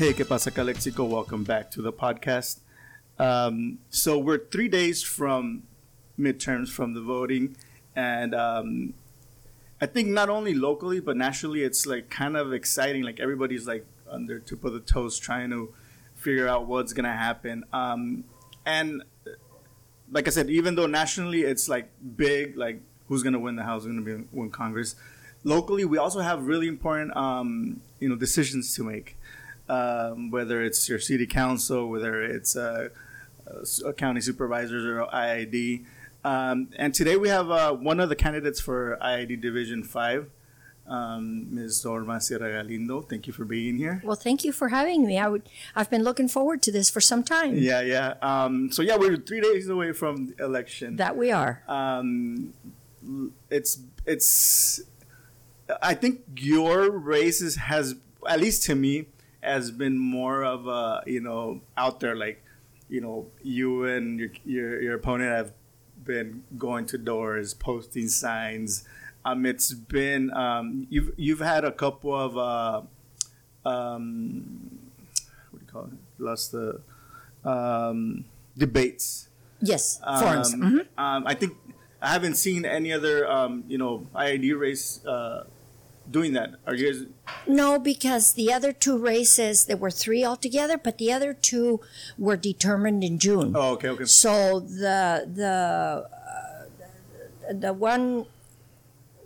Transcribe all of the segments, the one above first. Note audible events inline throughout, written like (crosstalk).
Hey, ¿qué pasa, Calexico? Welcome back to the podcast. Um, so we're three days from midterms from the voting, and um, I think not only locally but nationally, it's like kind of exciting. Like everybody's like on their tip of the toes trying to figure out what's gonna happen. Um, and like I said, even though nationally it's like big, like who's gonna win the House, who's gonna be win Congress. Locally, we also have really important, um, you know, decisions to make. Um, whether it's your city council, whether it's uh, uh, county supervisors or IID. Um, and today we have uh, one of the candidates for IID Division 5, um, Ms. Norma Sierra Galindo. Thank you for being here. Well, thank you for having me. I would, I've been looking forward to this for some time. Yeah, yeah. Um, so, yeah, we're three days away from the election. That we are. Um, it's, it's, I think your race is, has, at least to me, has been more of a, you know, out there like, you know, you and your, your, your opponent have been going to doors, posting signs. Um, it's been um, you've you've had a couple of uh, um, what do you call it? Lost the um, debates. Yes, forums. Um, Mhm. um, I think I haven't seen any other um, you know IID race uh, doing that. Are you guys? No, because the other two races, there were three altogether, but the other two were determined in June. Oh, okay, okay. So the the uh, the one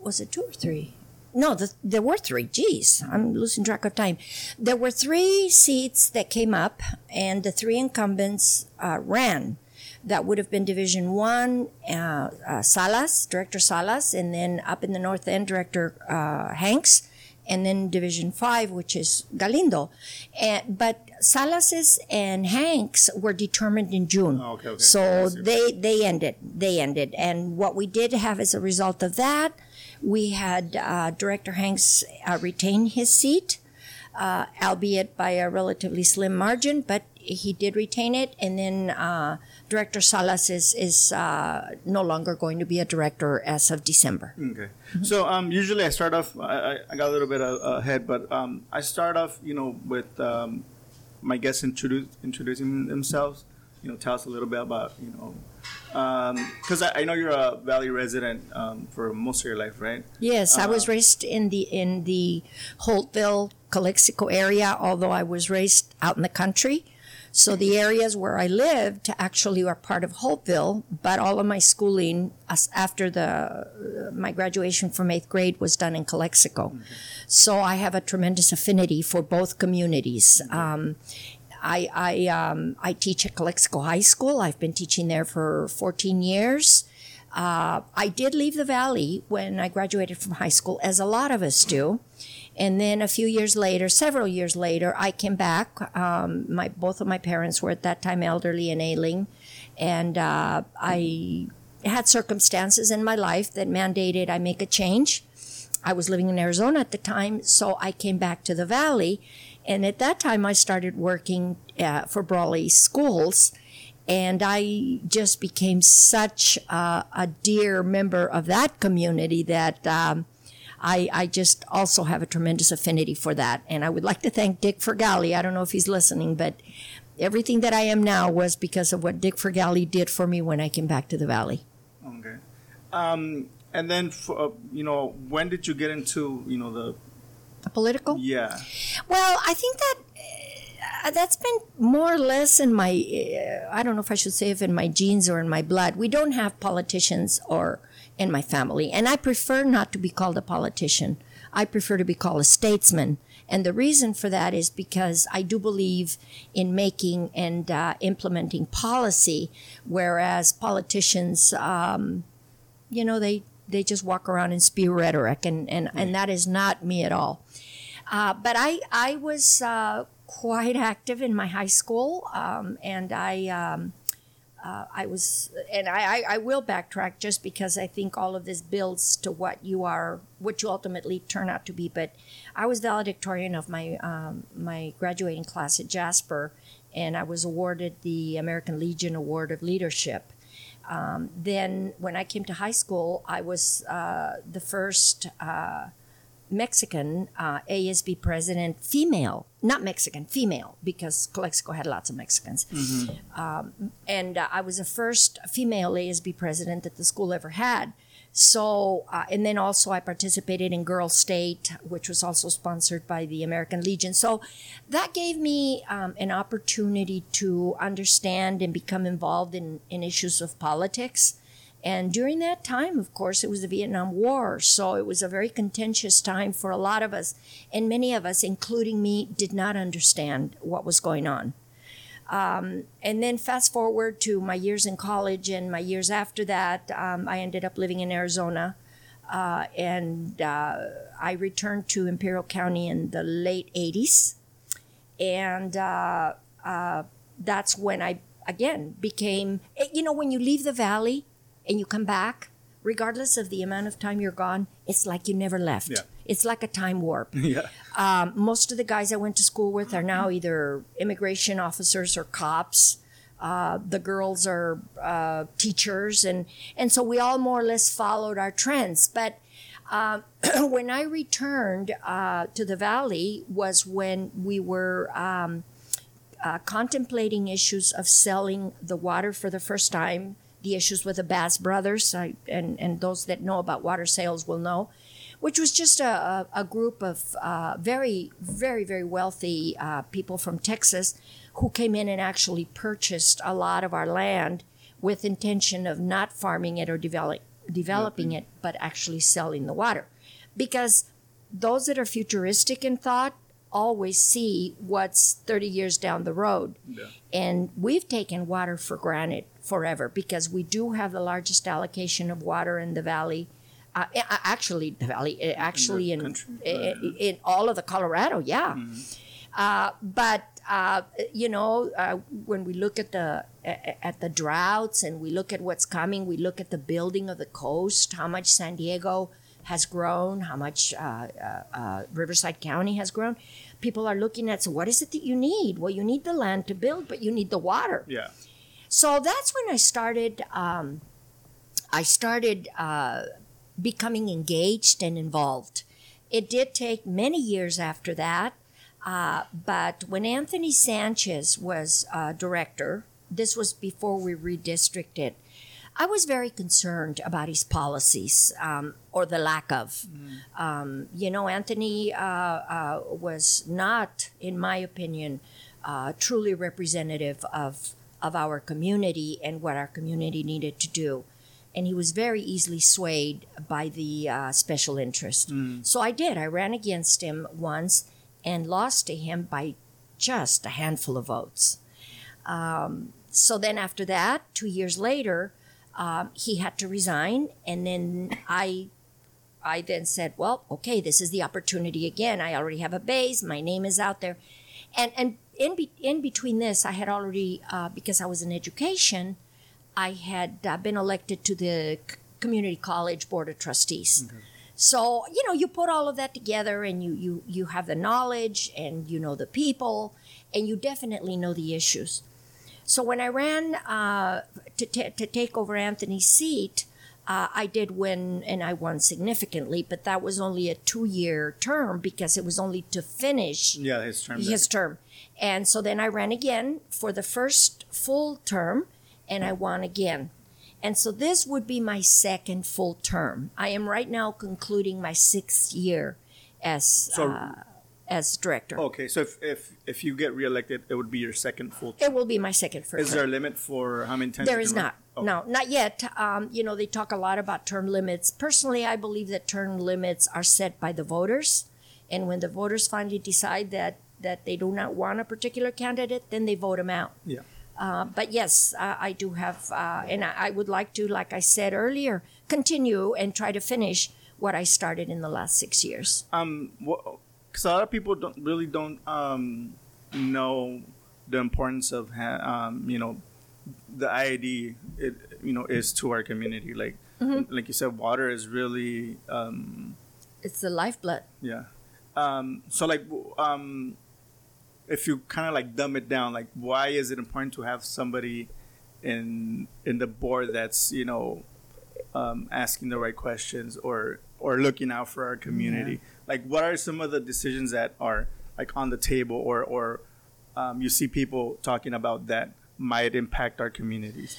was it two or three? No, the, there were three. Geez, I'm losing track of time. There were three seats that came up, and the three incumbents uh, ran. That would have been Division One, uh, uh, Salas, Director Salas, and then up in the north end, Director uh, Hanks, and then Division Five, which is Galindo. And, but Salas's and Hanks were determined in June. Oh, okay, okay. So they they ended. They ended. And what we did have as a result of that, we had uh, Director Hanks uh, retain his seat, uh, albeit by a relatively slim margin, but he did retain it. And then uh, Director Salas is is uh, no longer going to be a director as of December. Okay. So um, usually I start off. I, I- got a little bit ahead, but um, I start off, you know, with um, my guests introduce, introducing themselves. You know, tell us a little bit about you know, because I, I know you're a Valley resident um, for most of your life, right? Yes, I was Uh, raised in the in the Holtville, Calexico area, although I was raised out in the country. So the areas where I lived actually are part of Holtville, but all of my schooling after the uh, my graduation from eighth grade was done in Calexico. So I have a tremendous affinity for both communities. Um, I I, um, I teach at Calexico High School. I've been teaching there for 14 years. Uh, I did leave the valley when I graduated from high school, as a lot of us do. And then a few years later, several years later, I came back. Um, my both of my parents were at that time elderly and ailing, and uh, I had circumstances in my life that mandated I make a change. I was living in Arizona at the time, so I came back to the valley. And at that time, I started working uh, for Brawley Schools. And I just became such uh, a dear member of that community that um, I, I just also have a tremendous affinity for that. And I would like to thank Dick Fergali. I don't know if he's listening, but everything that I am now was because of what Dick Fergali did for me when I came back to the valley. Okay. Um, and then, for, uh, you know, when did you get into you know the Political? yeah? Well, I think that uh, that's been more or less in my, uh, I don't know if I should say if in my genes or in my blood. We don't have politicians or in my family. And I prefer not to be called a politician. I prefer to be called a statesman. And the reason for that is because I do believe in making and uh, implementing policy, whereas politicians, um, you know, they, they just walk around and spew rhetoric, and, and, and that is not me at all. Uh, but I, I was uh, quite active in my high school, um, and I, um, uh, I was, and I, I, will backtrack just because I think all of this builds to what you are, what you ultimately turn out to be. But I was valedictorian of my um, my graduating class at Jasper, and I was awarded the American Legion Award of Leadership. Um, then, when I came to high school, I was uh, the first uh, Mexican uh, ASB president, female, not Mexican, female, because Calexico had lots of Mexicans. Um, and uh, I was the first female ASB president that the school ever had. So, uh, and then also I participated in Girl State, which was also sponsored by the American Legion. So that gave me um, an opportunity to understand and become involved in, in issues of politics. And during that time, of course, it was the Vietnam War. So it was a very contentious time for a lot of us. And many of us, including me, did not understand what was going on. Um, and then fast forward to my years in college and my years after that, um, I ended up living in Arizona. Uh, and uh, I returned to Imperial County in the late 80s. And uh, uh, that's when I, again, became, eh, you know, when you leave the valley and you come back, regardless of the amount of time you're gone, it's like you never left. Yeah. It's like a time warp. (laughs) Yeah. Um, most of the guys I went to school with are now either immigration officers or cops. Uh, the girls are uh, teachers, and and so we all more or less followed our trends. But um, (clears throat) when I returned uh, to the valley was when we were um, uh, contemplating issues of selling the water for the first time. The issues with the Bass brothers, I, and and those that know about water sales will know which was just a, a, a group of uh, very, very, very wealthy uh, people from Texas who came in and actually purchased a lot of our land with intention of not farming it or develop, developing it, but actually selling the water. Because those that are futuristic in thought always see what's 30 years down the road. Yeah. And we've taken water for granted forever because we do have the largest allocation of water in the valley uh, actually the valley, uh, actually in country? in, in all of the Colorado, yeah. Uh, but uh, you know, uh, when we look at the at the droughts and we look at what's coming, we look at the building of the coast, how much San Diego has grown, how much uh, uh, uh, Riverside County has grown. People are looking at so what is it that you need? Well, you need the land to build, but you need the water. Yeah. So that's when I started. Um, I started uh, becoming engaged and involved. It did take many years after that, uh, but when Anthony Sanchez was uh, director, this was before we redistricted. I was very concerned about his policies um, or the lack of. Um, you know, Anthony uh, uh, was not, in my opinion, uh, truly representative of of our community and what our community needed to do. And he was very easily swayed by the uh, special interest. So I did. I ran against him once and lost to him by just a handful of votes. Um, so then after that, two years later, um, he had to resign, and then I, I then said, well, okay, this is the opportunity again. I already have a base. My name is out there, and and in be- in between this, I had already uh, because I was in education, I had uh, been elected to the c- community college board of trustees. So you know, you put all of that together, and you you you have the knowledge, and you know the people, and you definitely know the issues. So when I ran uh, to, ta to take over Anthony's seat, uh, I did win, and I won significantly. But that was only a two-year term because it was only to finish Yeah, his term. his term. And so then I ran again for the first full term, and I won again. And so this would be my second full term. I am right now concluding my sixth year as So- uh, as director. Okay, so if, if if you get reelected, it would be your second full. Term. It will be my second full Is term. there a limit for how many times? There you is run? not. Okay. No, not yet. Um, you know, they talk a lot about term limits. Personally, I believe that term limits are set by the voters, and when the voters finally decide that that they do not want a particular candidate, then they vote them out. Yeah. Uh, but yes, uh, I do have, uh, and I, I would like to, like I said earlier, continue and try to finish what I started in the last six years. Um, because a lot of people don't really don't um know the importance of ha- um you know the IID it you know is to our community like Mm-hmm. like you said water is really um It's the lifeblood. yeah um so like um if you kind of like dumb it down like why is it important to have somebody in in the board that's you know um, asking the right questions or or looking out for our community like what are some of the decisions that are like on the table or or um, you see people talking about that might impact our communities?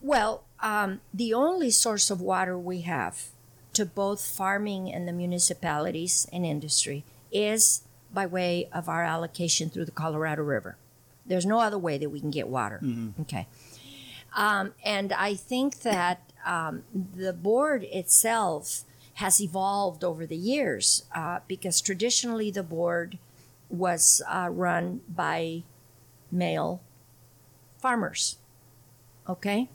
Well, um, the only source of water we have to both farming and the municipalities and industry is by way of our allocation through the Colorado River. There's no other way that we can get water. Okay. Um, and I think that um, the board itself has evolved over the years uh, because traditionally the board was uh, run by male farmers. Okay?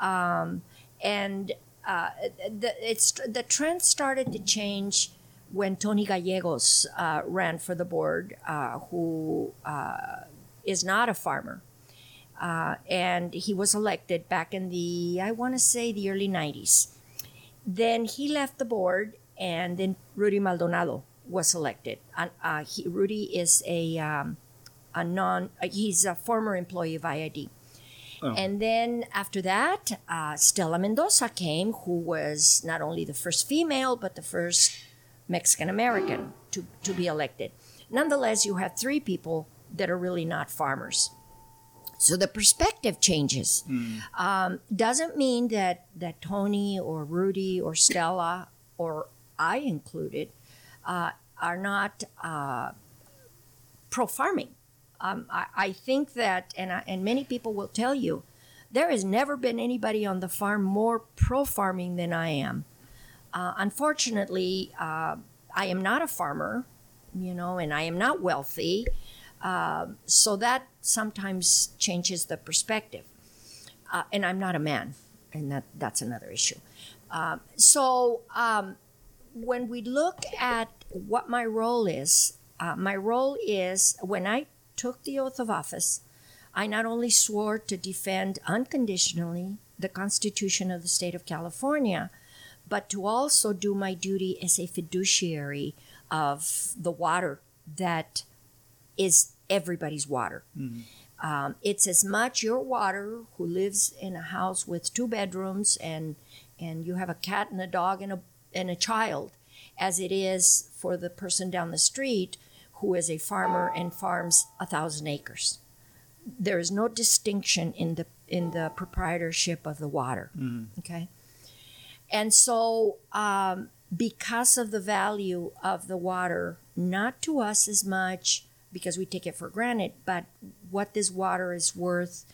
Um, and uh, the, it's, the trend started to change when Tony Gallegos uh, ran for the board, uh, who uh, is not a farmer. Uh, and he was elected back in the, I want to say, the early 90s. Then he left the board, and then Rudy Maldonado was elected. And, uh, he, Rudy is a, um, a non, uh, he's a former employee of IID. Oh. And then after that, uh, Stella Mendoza came, who was not only the first female, but the first Mexican American to, to be elected. Nonetheless, you have three people that are really not farmers. So the perspective changes. Um, doesn't mean that, that Tony or Rudy or Stella or I included uh, are not uh, pro farming. Um, I, I think that, and, I, and many people will tell you, there has never been anybody on the farm more pro farming than I am. Uh, unfortunately, uh, I am not a farmer, you know, and I am not wealthy. Um, so that sometimes changes the perspective. Uh, and I'm not a man, and that, that's another issue. Um, so um, when we look at what my role is, uh, my role is when I took the oath of office, I not only swore to defend unconditionally the Constitution of the state of California, but to also do my duty as a fiduciary of the water that is everybody's water. Um, it's as much your water who lives in a house with two bedrooms and and you have a cat and a dog and a and a child, as it is for the person down the street who is a farmer and farms a thousand acres. There is no distinction in the in the proprietorship of the water. Okay, and so um, because of the value of the water, not to us as much because we take it for granted, but what this water is worth,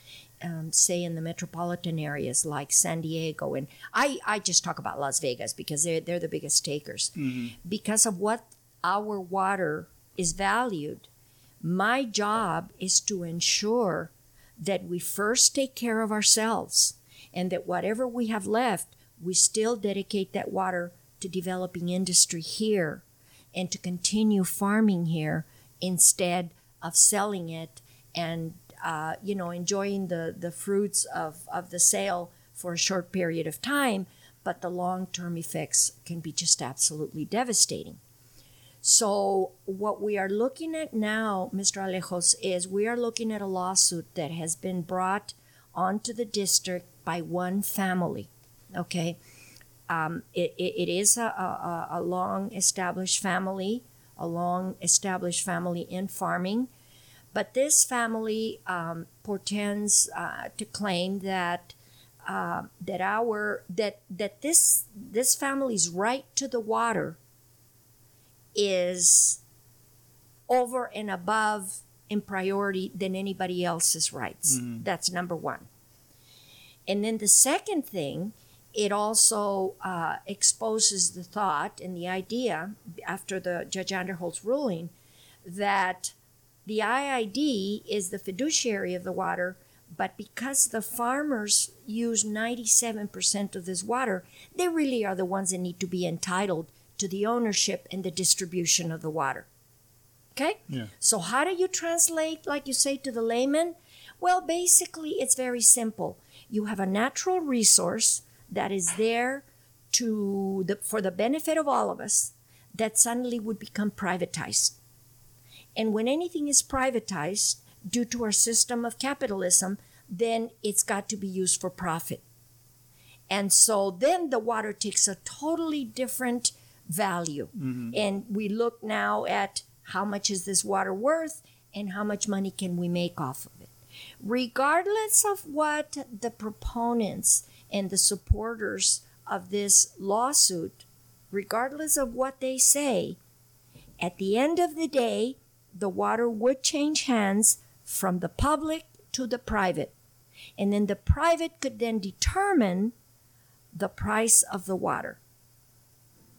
um, say in the metropolitan areas like San Diego, and I, I just talk about Las Vegas because they're, they're the biggest takers. Because of what our water is valued, my job is to ensure that we first take care of ourselves and that whatever we have left, we still dedicate that water to developing industry here and to continue farming here instead of selling it and uh, you know enjoying the the fruits of of the sale for a short period of time but the long-term effects can be just absolutely devastating. So what we are looking at now mr alejos is we are looking at a lawsuit that has been brought onto the district by one family okay? Um, it, it, it is a, a, a long established family a long established family in farming. But this family um, portends uh, to claim that uh, that our that that this this family's right to the water is over and above in priority than anybody else's rights. That's number one. And then the second thing it also uh, exposes the thought and the idea after the Judge Anderholt's ruling that the IID is the fiduciary of the water, but because the farmers use 97% of this water, they really are the ones that need to be entitled to the ownership and the distribution of the water. Okay? Yeah. So, how do you translate, like you say, to the layman? Well, basically, it's very simple. You have a natural resource that is there to the, for the benefit of all of us that suddenly would become privatized. And when anything is privatized due to our system of capitalism, then it's got to be used for profit. And so then the water takes a totally different value. Mm-hmm. And we look now at how much is this water worth and how much money can we make off of it. Regardless of what the proponents and the supporters of this lawsuit, regardless of what they say, at the end of the day, the water would change hands from the public to the private. And then the private could then determine the price of the water.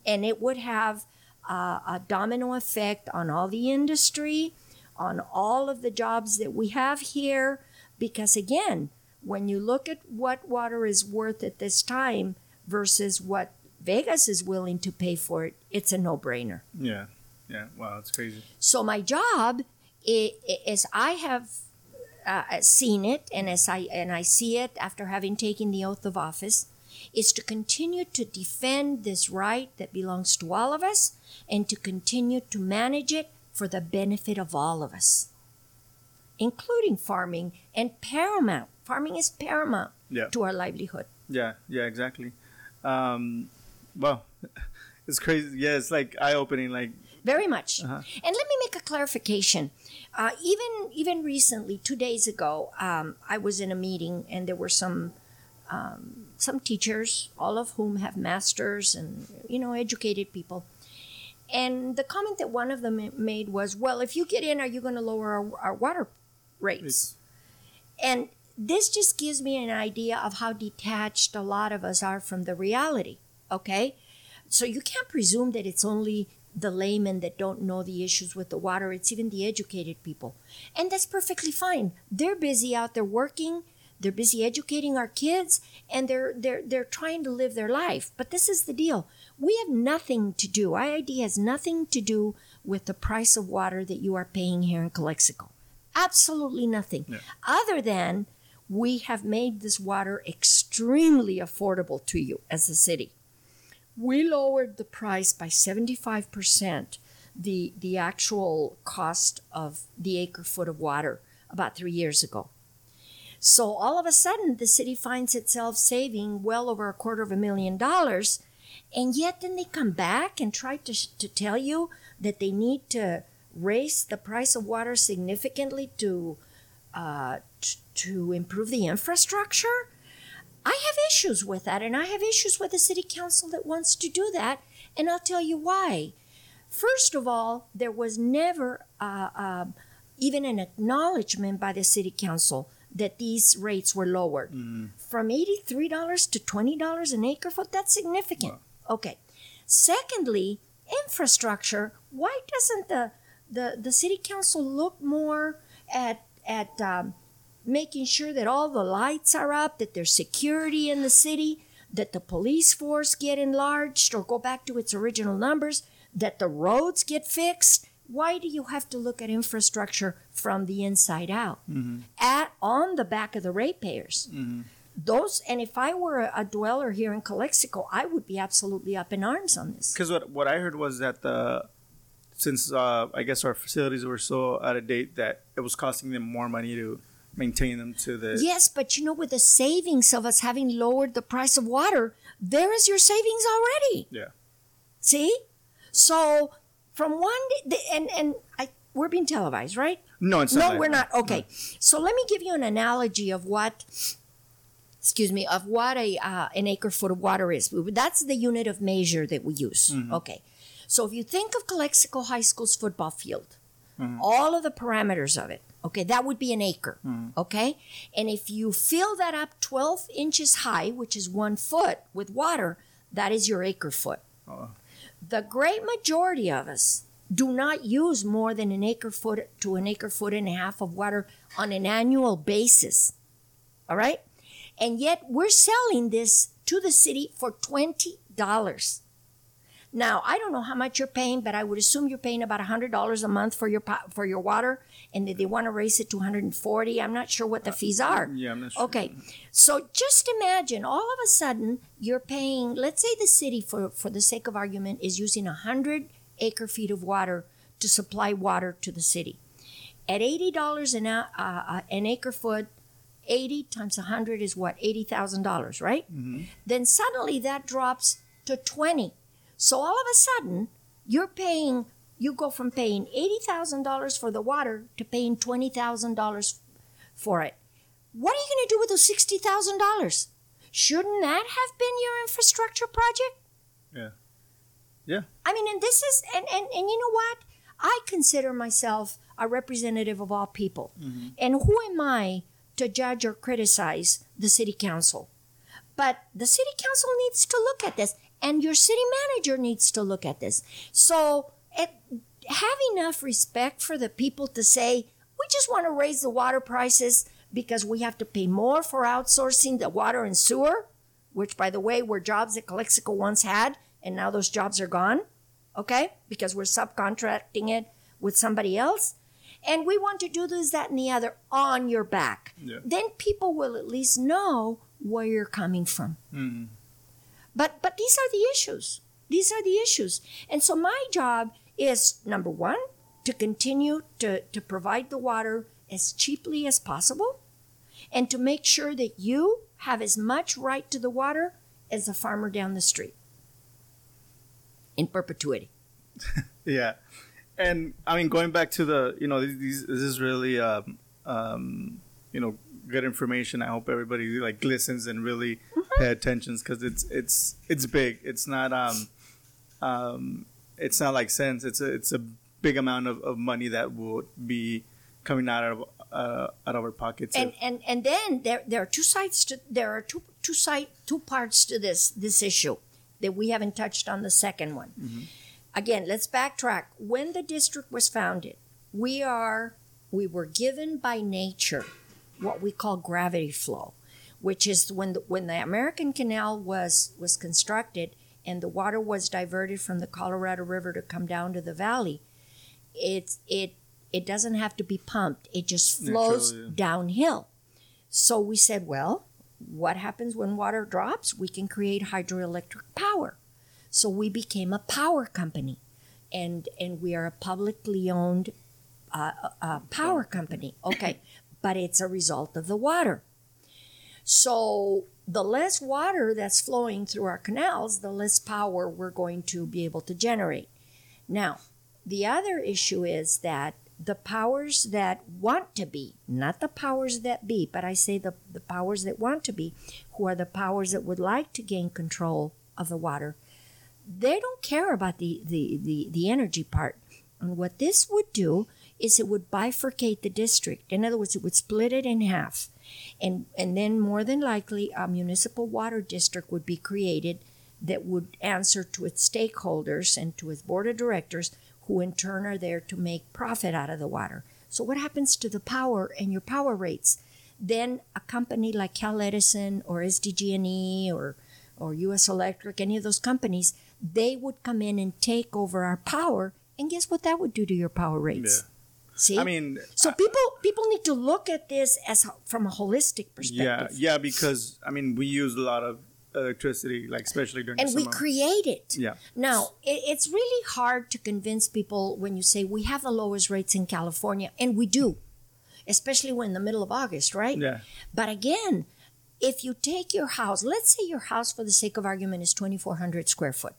And it would have uh, a domino effect on all the industry, on all of the jobs that we have here. Because again, when you look at what water is worth at this time versus what Vegas is willing to pay for it, it's a no brainer. Yeah. Yeah. Wow, that's crazy. So my job is I have uh, seen it, and as I and I see it after having taken the oath of office, is to continue to defend this right that belongs to all of us, and to continue to manage it for the benefit of all of us, including farming and paramount. Farming is paramount Yeah. to our livelihood. Yeah. Yeah. Exactly. Um, well, (laughs) it's crazy. Yeah, it's like eye opening. Like, very much. Uh-huh. And let me make a clarification. Uh, even even recently, two days ago, um, I was in a meeting and there were some um, some teachers, all of whom have masters and you know educated people. And the comment that one of them made was, "Well, if you get in, are you going to lower our, our water rates?" And this just gives me an idea of how detached a lot of us are from the reality. Okay, so you can't presume that it's only the laymen that don't know the issues with the water. It's even the educated people. And that's perfectly fine. They're busy out there working, they're busy educating our kids, and they're they're they're trying to live their life. But this is the deal. We have nothing to do. IID has nothing to do with the price of water that you are paying here in Calexico. Absolutely nothing. Yeah. Other than we have made this water extremely affordable to you as a city we lowered the price by 75% the the actual cost of the acre foot of water about 3 years ago so all of a sudden the city finds itself saving well over a quarter of a million dollars and yet then they come back and try to, to tell you that they need to raise the price of water significantly to uh, t- to improve the infrastructure I have issues with that, and I have issues with the city council that wants to do that, and I'll tell you why. First of all, there was never uh, um even an acknowledgement by the city council that these rates were lowered from $83 to $20 an acre foot. That's significant. Okay. Secondly, infrastructure. Why doesn't the, the, the city council look more at, at um, making sure that all the lights are up, that there's security in the city, that the police force get enlarged or go back to its original numbers, that the roads get fixed. Why do you have to look at infrastructure from the inside out? At on the back of the ratepayers. Those and if I were a, a dweller here in Calexico, I would be absolutely up in arms on this. because what what I heard was that the since uh, I guess our facilities were so out of date that it was costing them more money to maintain them to the Yes, but you know, with the savings of us having lowered the price of water, there is your savings already. yeah See? So from one day, and and I we're being televised, right? no it's not like we're not. Okay. So let me give you an analogy of what excuse me, of what a uh, an acre foot of water is. That's the unit of measure that we use. Okay. So if you think of Calexico High School's football field, mm-hmm. all of the parameters of it, okay, that would be an acre. Mm-hmm. Okay? And if you fill that up 12 inches high, which is one foot, with water, that is your acre foot. Oh. The great majority of us do not use more than an acre foot to an acre foot and a half of water on an annual basis. All right? And yet we're selling this to the city for $20. Now, I don't know how much you're paying, but I would assume you're paying about $100 a month for your po- for your water and that they want to raise it to 140. I'm not sure what the fees are. yeah I'm not sure Okay, so just imagine all of a sudden you're paying, let's say the city, for, for the sake of argument, is using 100 acre feet of water to supply water to the city. At $80 an, uh, uh, an acre foot, 80 times 100 is what? $80,000, right? Then suddenly that drops to 20. So all of a sudden, you're paying, you go from paying $80,000 for the water to paying $20,000 for it. What are you going to do with those $60,000? Shouldn't that have been your infrastructure project? Yeah. Yeah. I mean, and this is, and, and, and you know what? I consider myself a representative of all people. Mm-hmm. And who am I to judge or criticize the city council? But the city council needs to look at this, and your city manager needs to look at this. So, it, have enough respect for the people to say, we just want to raise the water prices because we have to pay more for outsourcing the water and sewer, which, by the way, were jobs that Calexico once had, and now those jobs are gone, okay? Because we're subcontracting it with somebody else. And we want to do this, that, and the other on your back. Yeah. Then people will at least know where you're coming from. Mhm. But but these are the issues. These are the issues. And so my job is number one, to continue to, to provide the water as cheaply as possible and to make sure that you have as much right to the water as the farmer down the street in perpetuity. (laughs) Yeah, and I mean, going back to the, you know, these, this is really, um, um, you know, good information. I hope everybody like listens and really pay attention because it's it's it's big. It's not um, um, it's not like cents. It's a it's a big amount of, of money that will be coming out of uh, out of our pockets. and if- and and then there there are two sides to there are two two side two parts to this this issue that we haven't touched on the second one. Again, let's backtrack. When the district was founded, we are we were given by nature what we call gravity flow, which is when the, when the American Canal was was constructed and the water was diverted from the Colorado River to come down to the valley. It's it it doesn't have to be pumped. It just flows Naturally, downhill. So we said, well, what happens when water drops? We can create hydroelectric power. So we became a power company, and and we are a publicly owned uh, uh, power company. Okay, but it's a result of the water. So the less water that's flowing through our canals, the less power we're going to be able to generate. Now, the other issue is that the powers that want to be, not the powers that be, but I say the, the powers that want to be, who are the powers that would like to gain control of the water, they don't care about the, the, the, the energy part. And what this would do is it would bifurcate the district. In other words, it would split it in half. And, and then more than likely, a municipal water district would be created that would answer to its stakeholders and to its board of directors, who in turn are there to make profit out of the water. So, what happens to the power and your power rates? Then a company like Cal Edison or SDG&E or or U.S. Electric, any of those companies, they would come in and take over our power. And guess what that would do to your power rates? See, I mean, so people people need to look at this as from a holistic perspective. yeah, yeah, because I mean, we use a lot of electricity, like especially during and we create it. Yeah. Now, it, it's really hard to convince people when you say we have the lowest rates in California, and we do, especially when in the middle of August, right? Yeah. But again, if you take your house, let's say your house, for the sake of argument, is 2,400 square foot,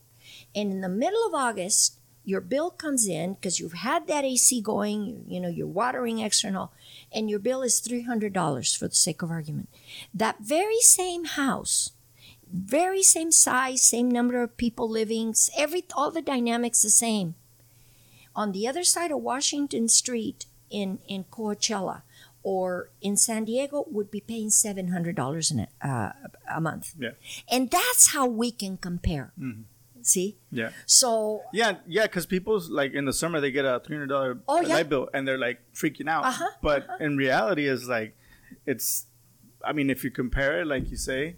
and in the middle of August, your bill comes in because you've had that AC going, you, you know, you're watering extra and all, and your bill is $300 for the sake of argument. That very same house, very same size, same number of people living, every all the dynamics the same. On the other side of Washington Street in in Coachella or in San Diego would be paying seven hundred dollars a uh, a month, Yeah. and that's how we can compare. Mhm. See, Yeah. so Yeah, yeah, because people like in the summer they get a three hundred dollar Oh, yeah. light bill and they're like freaking out. Uh-huh, but in reality, is like it's. I mean, if you compare it, like you say,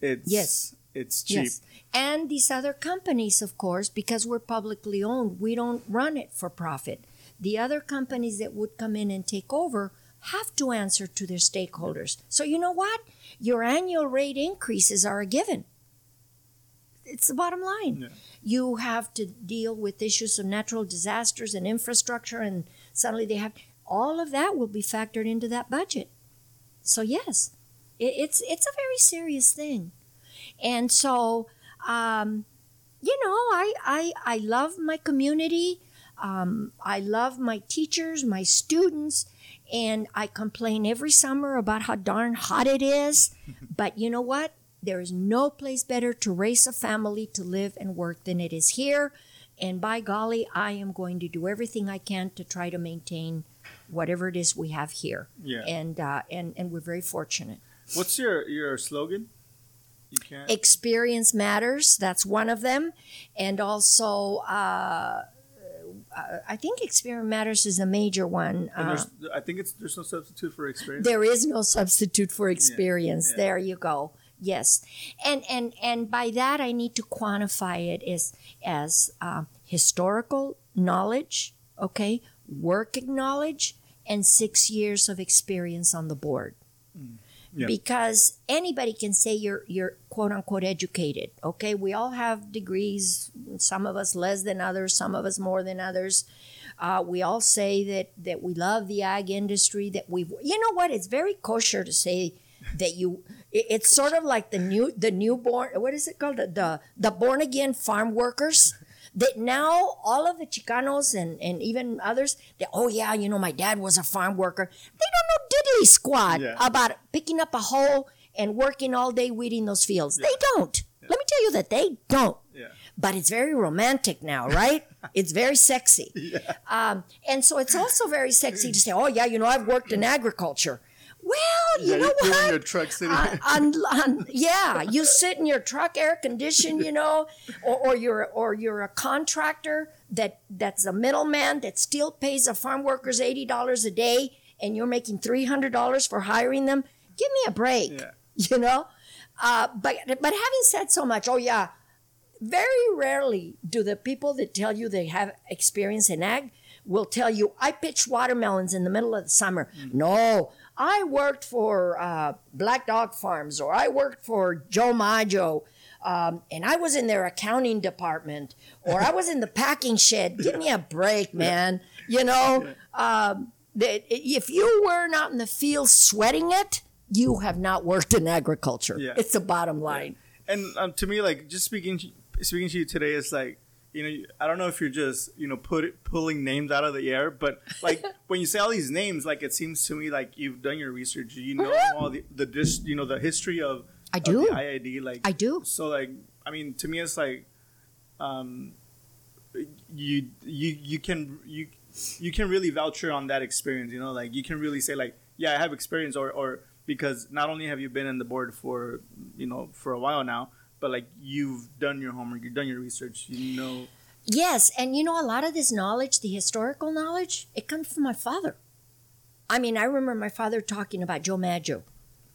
it's Yes. it's cheap. Yes. And these other companies, of course, because we're publicly owned, we don't run it for profit. The other companies that would come in and take over have to answer to their stakeholders. So, you know what? Your annual rate increases are a given. It's the bottom line. Yeah. You have to deal with issues of natural disasters and infrastructure, and suddenly they have all of that will be factored into that budget. So, yes, it, it's, it's a very serious thing. And so, um, you know, I I I love my community. Um, I love my teachers, my students, and I complain every summer about how darn hot it is. (laughs) but you know what? There is no place better to raise a family, to live and work than it is here. And by golly, I am going to do everything I can to try to maintain whatever it is we have here. Yeah. And uh, and and we're very fortunate. What's your your slogan? You can't. Experience matters. That's one of them, and also. Uh, uh, I think experience matters is a major one. Uh, I think it's there's no substitute for experience. there is no substitute for experience. yeah. There you go. Yes, and and and by that I need to quantify it as as uh, historical knowledge, okay, working knowledge, and six years of experience on the board. Yeah. Because anybody can say you're you're quote unquote educated. Okay, we all have degrees. Some of us less than others. Some of us more than others. Uh, we all say that that we love the ag industry. That we, you know what? It's very kosher to say that you. It- It's sort of like the new the newborn. What is it called? The the, the born again farm workers. (laughs) That now all of the Chicanos and, and even others, they, oh yeah, you know, my dad was a farm worker. They don't know diddly squat Yeah. about picking up a hoe and working all day weeding those fields. They don't. Let me tell you that they don't yeah. but it's very romantic now, right? (laughs) it's very sexy. Um, and so it's also very sexy to say, oh, yeah, you know, I've worked in agriculture. Well, you Yeah, know you're in what? your truck sitting. on, on, on- yeah, you sit in your truck, air conditioned, you know, or, or you're or you're a contractor that that's a middleman that still pays the farm workers eighty dollars a day, and you're making three hundred dollars for hiring them. Give me a break, Yeah. you know. Uh, but but having said so much, oh yeah, very rarely do the people that tell you they have experience in ag will tell you I pitched watermelons in the middle of the summer. No, I worked for uh, Black Dog Farms or I worked for Joe Maggio. Um, and I was in their accounting department, or I was in the packing shed. Give me a break, man. You know, um, that if you were not in the field sweating it, you have not worked in agriculture. Yeah. It's the bottom line. and um, to me, like just speaking speaking to you today is like you know I don't know if you're just you know put pulling names out of the air, but like (laughs) when you say all these names, like it seems to me like you've done your research. You know Mhm. all the the dis, you know the history of I do. the IID. Like I do. So like I mean to me it's like um you you you can you you can really voucher on that experience. You know like you can really say like yeah I have experience or or because not only have you been in the board for you know for a while now but like you've done your homework you've done your research you know Yes, and you know, a lot of this knowledge, the historical knowledge, it comes from my father. I mean, I remember my father talking about Joe Maggio,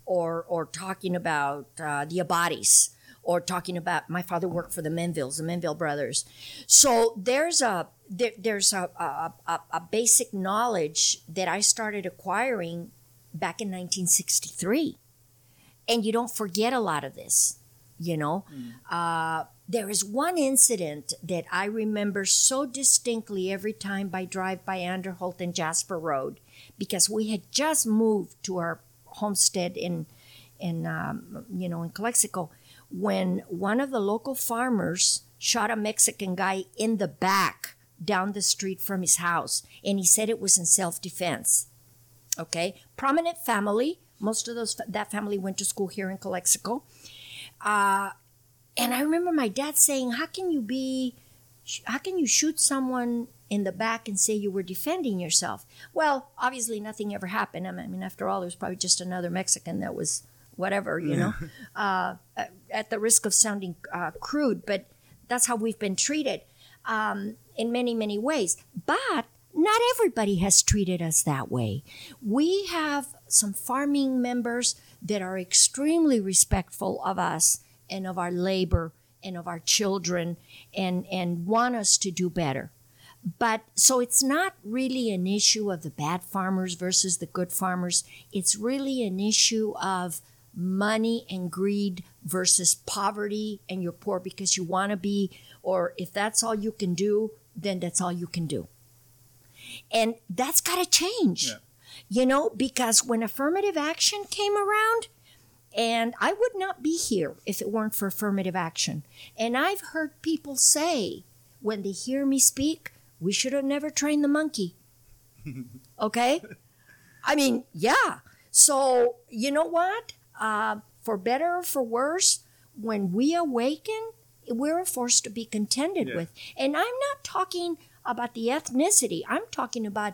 or or talking about uh, the Abattis, or talking about my father worked for the Menvilles, the Menville brothers. So there's a there, there's a, a, a, a basic knowledge that I started acquiring back in 1963, and you don't forget a lot of this. You know, uh, there is one incident that I remember so distinctly every time I drive by Anderholt and Jasper Road, because we had just moved to our homestead in, in um, you know, in Calexico, when one of the local farmers shot a Mexican guy in the back down the street from his house, and he said it was in self-defense. Okay, prominent family. Most of those that family went to school here in Calexico. Uh, and I remember my dad saying, "How can you be? How can you shoot someone in the back and say you were defending yourself?" Well, obviously nothing ever happened. I mean, after all, it was probably just another Mexican that was whatever, you know. (laughs) uh, at the risk of sounding uh, crude, but that's how we've been treated um, in many, many ways. But not everybody has treated us that way. We have some farming members that are extremely respectful of us and of our labor and of our children and, and want us to do better. But so it's not really an issue of the bad farmers versus the good farmers. It's really an issue of money and greed versus poverty and you're poor because you want to be, or if that's all you can do, then that's all you can do. And that's got to change. Yeah. You know, because when affirmative action came around, And I would not be here if it weren't for affirmative action. And I've heard people say when they hear me speak, we should have never trained the monkey. (laughs) okay? I mean, yeah. So, you know what? Uh, for better or for worse, when we awaken, we're a force to be contended Yeah. with. And I'm not talking about the ethnicity, I'm talking about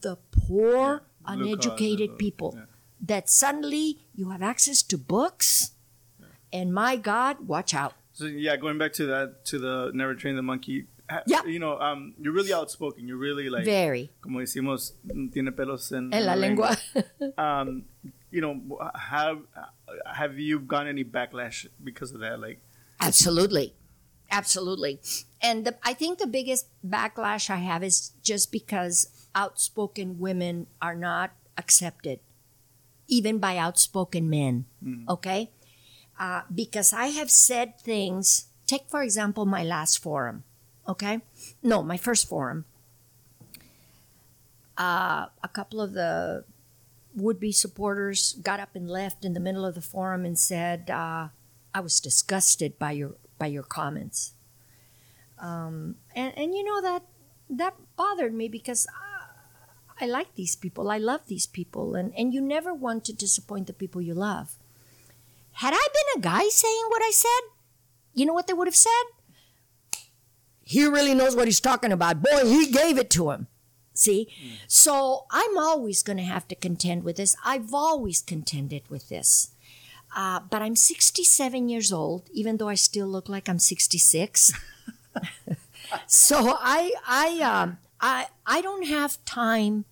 the poor, Yeah, uneducated blue people yeah. that suddenly you have access to books. And my God, watch out. So yeah, going back to that to the never train the monkey. Yeah. You know, um, you're really outspoken. You're really like, Very. como decimos, tiene pelos en, En la lengua. (laughs) um, you know, have have you gotten any backlash because of that? Like, Absolutely. Absolutely. And the, I think the biggest backlash I have is just because outspoken women are not accepted, even by outspoken men. Okay? Uh, because I have said things, take for example my last forum. Okay? No, my first forum. Uh, a couple of the would be supporters got up and left in the middle of the forum and said, uh, I was disgusted by your by your comments. Um, and and you know that that bothered me because I, like these people. I love these people, and and you never want to disappoint the people you love. Had I been a guy saying what I said, you know what they would have said? He really knows what he's talking about. Boy, he gave it to him. See? So I'm always going to have to contend with this. I've always contended with this. Uh, but I'm 67 years old, even though I still look like I'm 66. (laughs) so I, I, um, I, I don't have time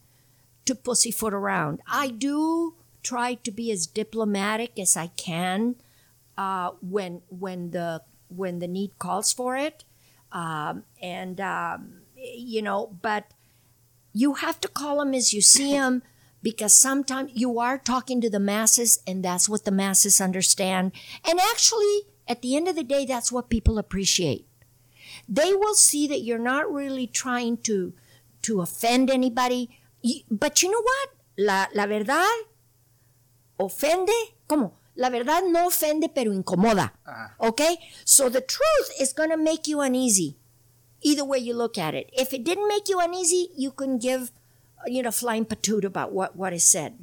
to pussyfoot around. I do try to be as diplomatic as I can uh, when when the when the need calls for it, um, and um, you know, but you have to call them as you see them because sometimes you are talking to the masses and that's what the masses understand. And actually at the end of the day that's what people appreciate. They will see that you're not really trying to to offend anybody but you know what la, la verdad ofende como la verdad no ofende pero incomoda Ajá. okay so the truth is going to make you uneasy either way you look at it. If it didn't make you uneasy, you can give, you know, flying patoot about what, what is said.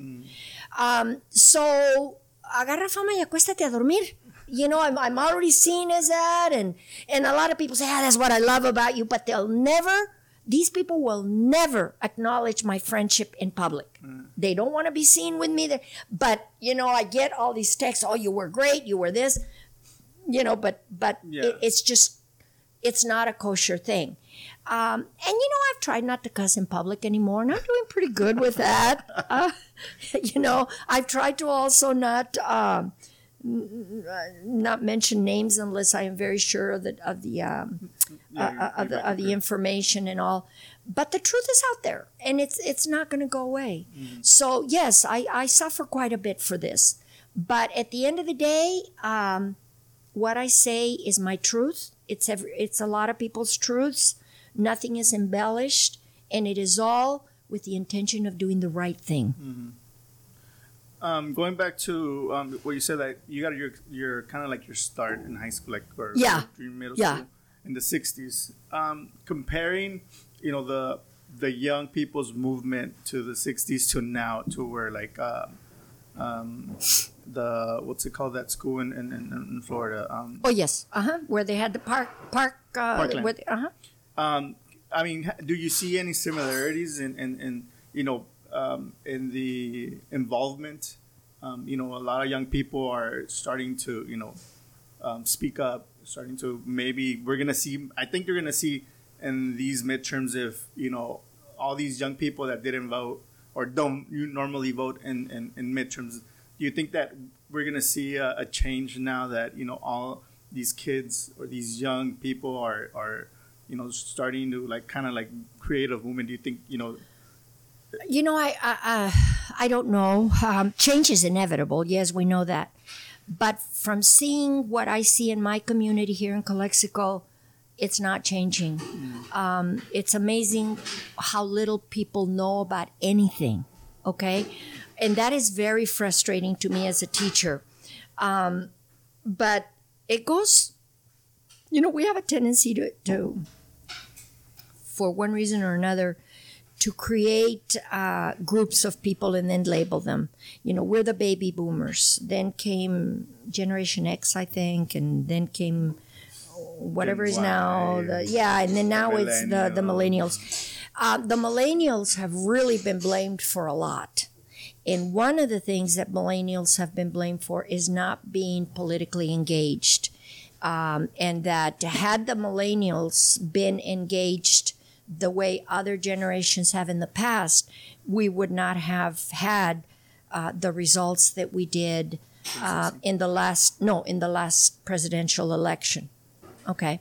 Um, so, agarra fama y acuéstate a dormir. You know, I'm, I'm already seen as that, and, and a lot of people say, ah, that's what I love about you, but they'll never, these people will never acknowledge my friendship in public. They don't want to be seen with me there. But, you know, I get all these texts, oh, you were great, you were this, you know, but, but Yeah. it, it's just, it's not a kosher thing. Um, and you know, I've tried not to cuss in public anymore, and I'm doing pretty good with that. (laughs) Uh, (laughs) you know, I've tried to also not um, not mention names unless I am very sure of the of the um, Yeah, uh, uh, of the, of the information and all. But the truth is out there, and it's it's not going to go away. So yes, I, I suffer quite a bit for this, but at the end of the day, um, what I say is my truth. It's every, it's a lot of people's truths. Nothing is embellished, and it is all with the intention of doing the right thing. Um, going back to um, what you said that you got your your kind of like your start in high school, like or Yeah. or middle Yeah. school in the '60s. Um, comparing, you know, the the young people's movement to the '60s to now, to where like uh, um, the what's it called that school in in, in, Florida. Um, Oh yes, uh huh. Where they had the park park. Uh, uh huh. Um, I mean, do you see any similarities in, in, in you know, um, in the involvement? Um, you know, a lot of young people are starting to, you know, um, speak up, starting to maybe we're gonna see. I think you're gonna see in these midterms if you know all these young people that didn't vote or don't you normally vote in, in, in midterms. Do you think that we're gonna see a, a change now that you know all these kids or these young people are are you know starting to like kind of like create a movement? Do you think you know? You know, I I, I don't know. Um, change is inevitable. Yes, we know that. But from seeing what I see in my community here in Calexico, it's not changing. Um, it's amazing how little people know about anything. Okay, and that is very frustrating to me as a teacher. Um, but it goes, you know, we have a tendency to, to for one reason or another, to create uh, groups of people and then label them. You know, we're the baby boomers. Then came Generation X, I think, and then came whatever Gen is now the yeah, and then now it's the the millennials. Uh, the millennials have really been blamed for a lot. And one of the things that millennials have been blamed for is not being politically engaged. Um, and that had the millennials been engaged the way other generations have in the past, we would not have had uh, the results that we did uh, in the last no in the last presidential election. Okay.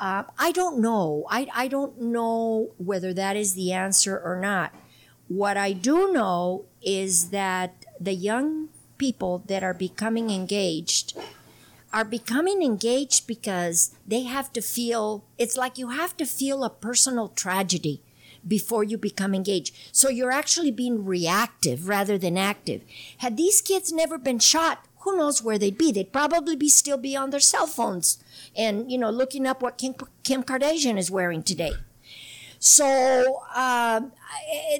Uh, I don't know. I, I don't know whether that is the answer or not. What I do know is that the young people that are becoming engaged are becoming engaged because they have to feel it's like you have to feel a personal tragedy before you become engaged. So you're actually being reactive rather than active. Had these kids never been shot, who knows where they'd be? They'd probably be still be on their cell phones and you know looking up what Kim, Kim Kardashian is wearing today. So uh,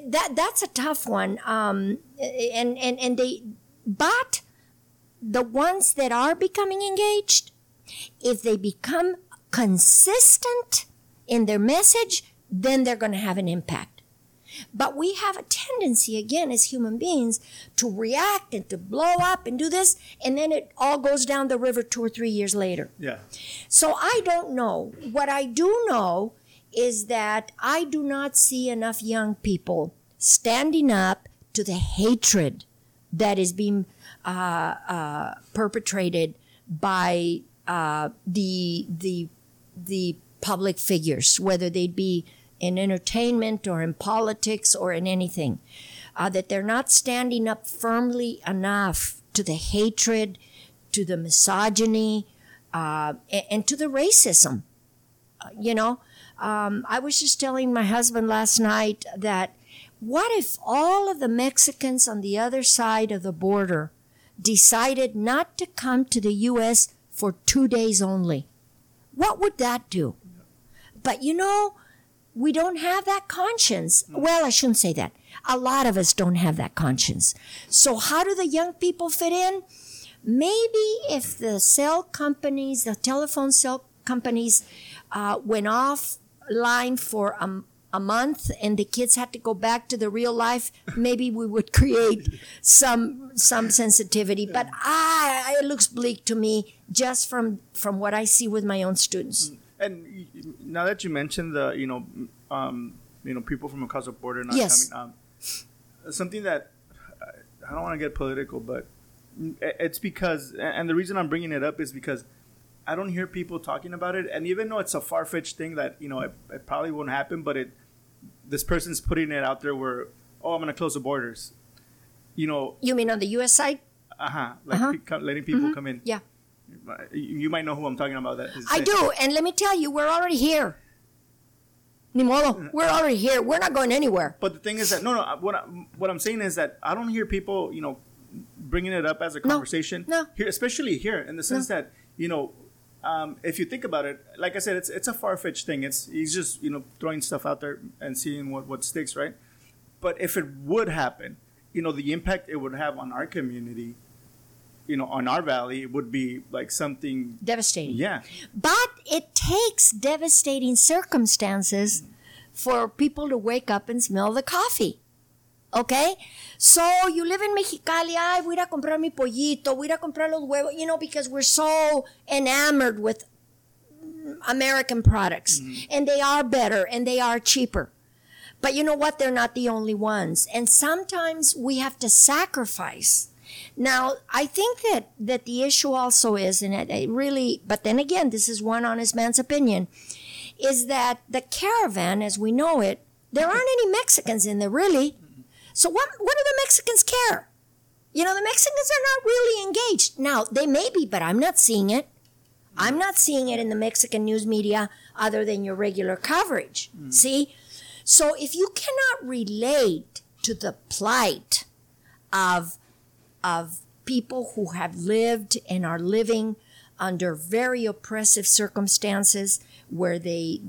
that that's a tough one. Um, and and and they, but the ones that are becoming engaged, if they become consistent in their message, then they're going to have an impact. But we have a tendency, again, as human beings, to react and to blow up and do this, and then it all goes down the river two or three years later. Yeah. So I don't know. What I do know is that I do not see enough young people standing up to the hatred that is being uh, uh, perpetrated by uh, the the the public figures, whether they be in entertainment or in politics or in anything, uh, that they're not standing up firmly enough to the hatred, to the misogyny, uh, and, and, to the racism. Uh, you know, um, I was just telling my husband last night that what if all of the Mexicans on the other side of the border decided not to come to the U.S. for two days only? What would that do? But you know, we don't have that conscience. Well, I shouldn't say that. A lot of us don't have that conscience. So, how do the young people fit in? Maybe if the cell companies, the telephone cell companies, uh, went offline for a, a month and the kids had to go back to the real life, maybe we would (laughs) create some some sensitivity. But ah, it looks bleak to me just from from what I see with my own students. And now that you mentioned the, you know, um, you know, people from across the border not Yes. coming, um, something that I don't want to get political, but it's because, and the reason I'm bringing it up is because I don't hear people talking about it, and even though it's a far fetched thing that you know it, it probably won't happen, but it, this person's putting it out there where, oh, I'm gonna close the borders, you know, You mean on the U.S. side? uh huh, like Uh-huh. pe- letting people come in. Yeah. You you might know who I'm talking about. That I do, and let me tell you, we're already here. Ni modo, we're already here. We're not going anywhere. But the thing is that no, no. What I, what I'm saying is that I don't hear people, you know, bringing it up as a conversation. no. Here, especially here, in the sense that you know, um, if you think about it, like I said, it's it's a far fetched thing. It's he's just you know throwing stuff out there and seeing what what sticks, right? But if it would happen, you know, the impact it would have on our community, you know, on our valley it would be like something. Devastating. Yeah, But it takes devastating circumstances for people to wake up and smell the coffee. Okay? So you live in Mexicali, ay, voy a ir a comprar mi pollito, voy a ir a comprar los huevos, you know, because we're so enamored with American products. Mm-hmm. And they are better and they are cheaper. But you know what? They're not the only ones. And sometimes we have to sacrifice. Now, I think that, that the issue also is, and it, it really, but then again, this is one honest man's opinion, is that the caravan, as we know it, there aren't any Mexicans in there really. So what, what do the Mexicans care? You know, the Mexicans are not really engaged. Now, they may be, but I'm not seeing it. I'm not seeing it in the Mexican news media other than your regular coverage. Hmm. See? So if you cannot relate to the plight of of people who have lived and are living under very oppressive circumstances where they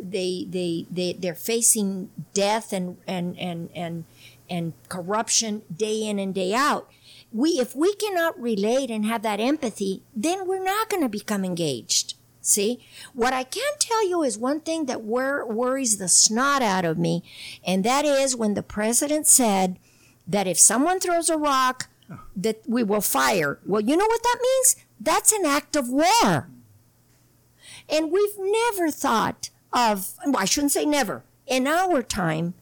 they they they they're facing death and and and and and corruption day in and day out. We if we cannot relate and have that empathy then we're not going to become engaged see? What i can tell you is one thing that wor- worries the snot out of me and that is when the president said that if someone throws a rock that we will fire. Well you know what that means? That's an act of war. And we've never thought of well, i shouldn't say never. In our time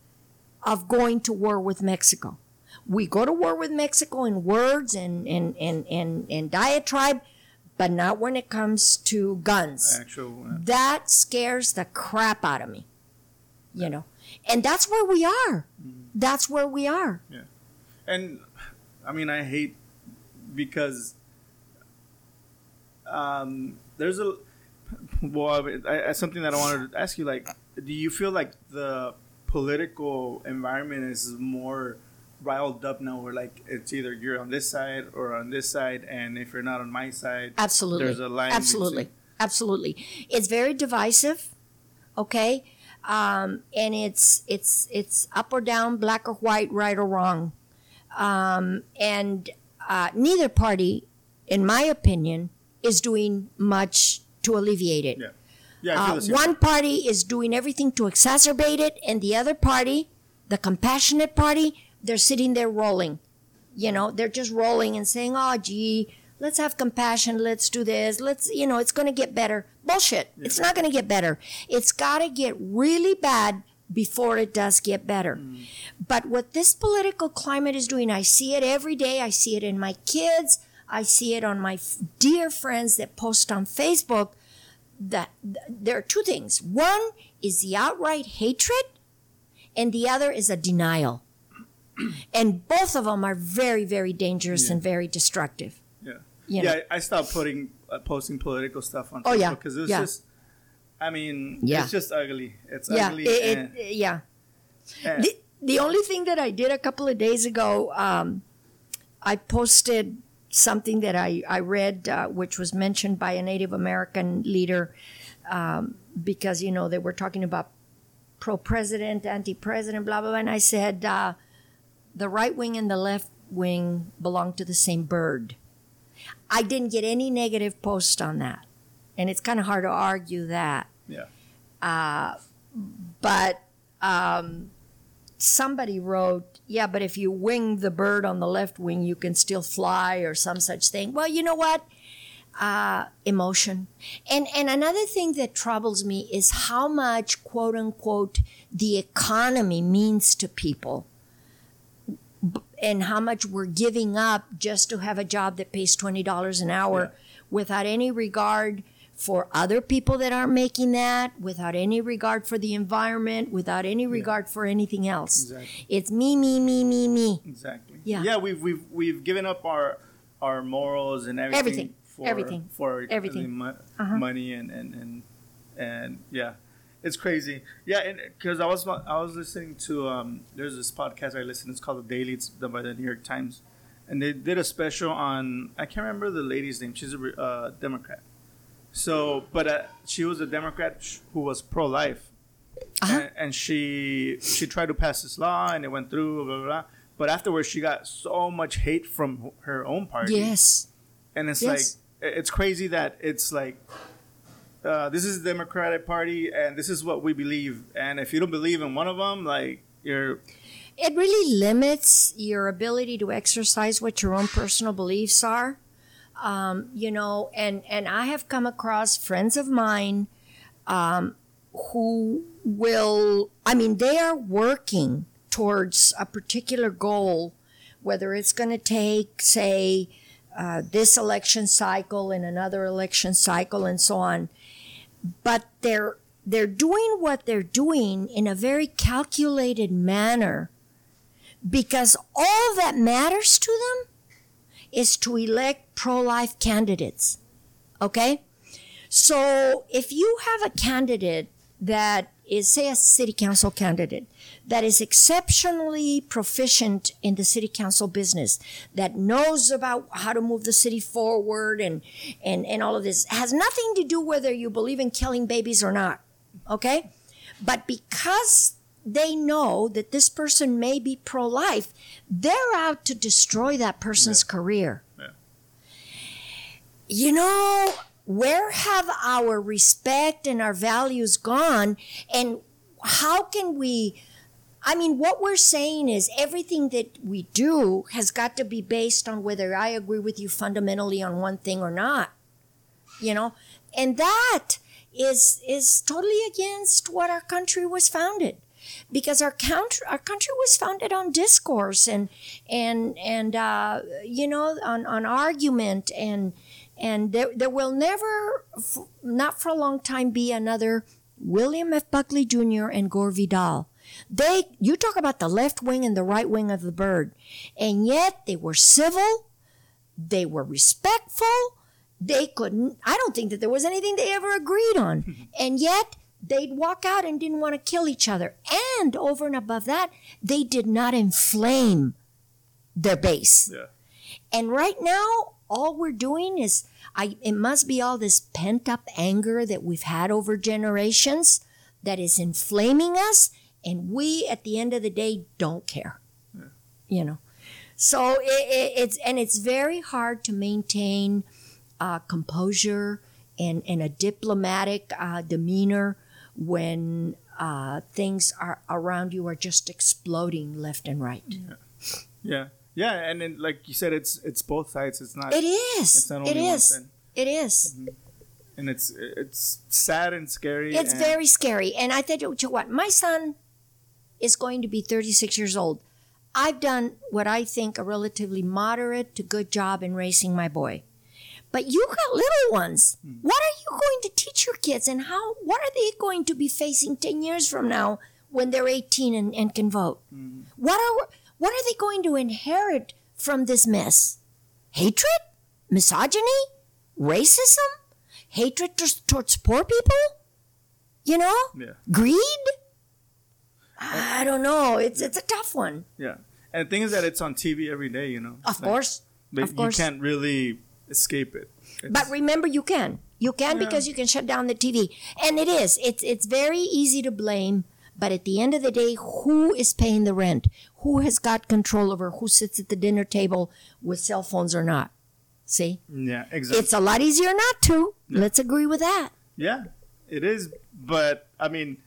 of going to war with mexico we go to war with Mexico in words and, and, and, and, and diatribe, but not when it comes to guns. Actual. uh, That scares the crap out of me. You know? And that's where we are. That's where we are. Yeah. and I mean, I hate because um, there's a well, I, I, something that I wanted to ask you. Like, do you feel like the political environment is more riled up now, where like it's either you're on this side or on this side, and if you're not on my side, Absolutely. there's a line. Absolutely. Absolutely. It's very divisive. Okay. Um, and it's it's it's up or down, black or white, right or wrong. Um, and uh, neither party, in my opinion, is doing much to alleviate it. Yeah. Yeah, Uh, one party is doing everything to exacerbate it, and the other party, the compassionate party, they're sitting there rolling. You know, they're just rolling and saying, "Oh, gee, let's have compassion. Let's do this. Let's, you know, it's going to get better." Bullshit. It's not going to get better. It's got to get really bad before it does get better. But what this political climate is doing, I see it every day. I see it in my kids. I see it on my f- dear friends that post on Facebook that th- there are two things. One is the outright hatred, and the other is a denial. and both of them are very, very dangerous Yeah. and very destructive. Yeah. You yeah, know? I I stopped putting uh, posting political stuff on Oh, Facebook yeah, because it was yeah. just. I mean, Yeah. it's just ugly. It's yeah, ugly. it, and, it, yeah. and- The, the only thing that I did a couple of days ago, um, I posted something that I, I read, uh, which was mentioned by a Native American leader, um, because, you know, they were talking about pro president, anti president, blah, blah, blah. And I said, uh, the right wing and the left wing belong to the same bird. I didn't get any negative post on that. And it's kind of hard to argue that yeah. but um, somebody wrote, yeah, but if you wing the bird on the left wing, you can still fly or some such thing. Well, you know what? Uh, emotion. And, and another thing that troubles me is how much, quote unquote, the economy means to people and how much we're giving up just to have a job that pays $20 an hour Yeah. without any regard for other people that aren't making that, without any regard for the environment, without any regard for anything else. Exactly. It's me, me, me, me, me. Exactly. Yeah. Yeah, we've we've we've given up our our morals and everything. Everything. For, Everything. For Everything. mo- Uh-huh. money and and and and yeah, it's crazy. Yeah, because I was I was listening to um there's this podcast I listen. It's called The Daily. It's done by the New York Times, and they did a special on I can't remember the lady's name. She's a uh, Democrat. So, but uh, she was a Democrat who was pro life Uh-huh. and, and she she tried to pass this law and it went through blah, blah, blah. but afterwards she got so much hate from her own party Yes. and it's Yes. like it's crazy that it's like uh, this is the democratic party and this is what we believe and if you don't believe in one of them like you're It really limits your ability to exercise what your own personal beliefs are. Um, you know, and, and I have come across friends of mine um, who will, I mean, they are working towards a particular goal, whether it's going to take, say, uh, this election cycle and another election cycle and so on. But they're they're doing what they're doing in a very calculated manner because all that matters to them is to elect pro-life candidates. Okay? So if you have a candidate that is, say, a city council candidate that is exceptionally proficient in the city council business, that knows about how to move the city forward and, and, and all of this, has nothing to do whether you believe in killing babies or not. Okay? But because they know that this person may be pro life, they're out to destroy that person's Yeah. career. Yeah. You know, where have our respect and our values gone? And how can we? I mean, what we're saying is everything that we do has got to be based on whether I agree with you fundamentally on one thing or not. You know, and that is is totally against what our country was founded because our country our country was founded on discourse and and and uh, you know on on argument and and there there will never f- not for a long time be another William F. Buckley Jr. and Gore Vidal. They you talk about the left wing and the right wing of the bird, and yet they were civil, they were respectful, they couldn't i don't think that there was anything they ever agreed on (laughs) and yet they'd walk out and didn't want to kill each other. And over and above that they did not inflame their base. Yeah. and right now all we're doing is i it must be all this pent up anger that we've had over generations that is inflaming us and we at the end of the day don't care. You know? So it, it, it's and it's very hard to maintain uh, composure and, and a diplomatic uh, demeanor when uh, things are around you are just exploding left and right. Yeah. Yeah, Yeah, and then like you said, it's it's both sides. It's not It is. It's not It only one is. side. It is. and it's it's sad and scary. It's and- very scary. And I tell you to what, my son is going to be 36 years old. I've done what I think a relatively moderate to good job in raising my boy. But you got little ones. Hmm. What are you going to teach your kids and how what are they going to be facing 10 years from now when they're 18 and, and can vote? Hmm. What are what are they going to inherit from this mess? Hatred? Misogyny? Racism? Hatred t- towards poor people? You know? Yeah, Greed? I don't know. It's it's a tough one. yeah. And the thing is that it's on TV every day. You know, Of Like, course. but of course. you can't really escape it. It's- But remember, you can. You can Yeah. because you can shut down the TV. And it is. It's it's very easy to blame. But at the end of the day, who is paying the rent? Who has got control over who sits at the dinner table with cell phones or not? See, yeah, exactly. it's a lot easier not to. Let's agree with that. Yeah, it is. But I mean,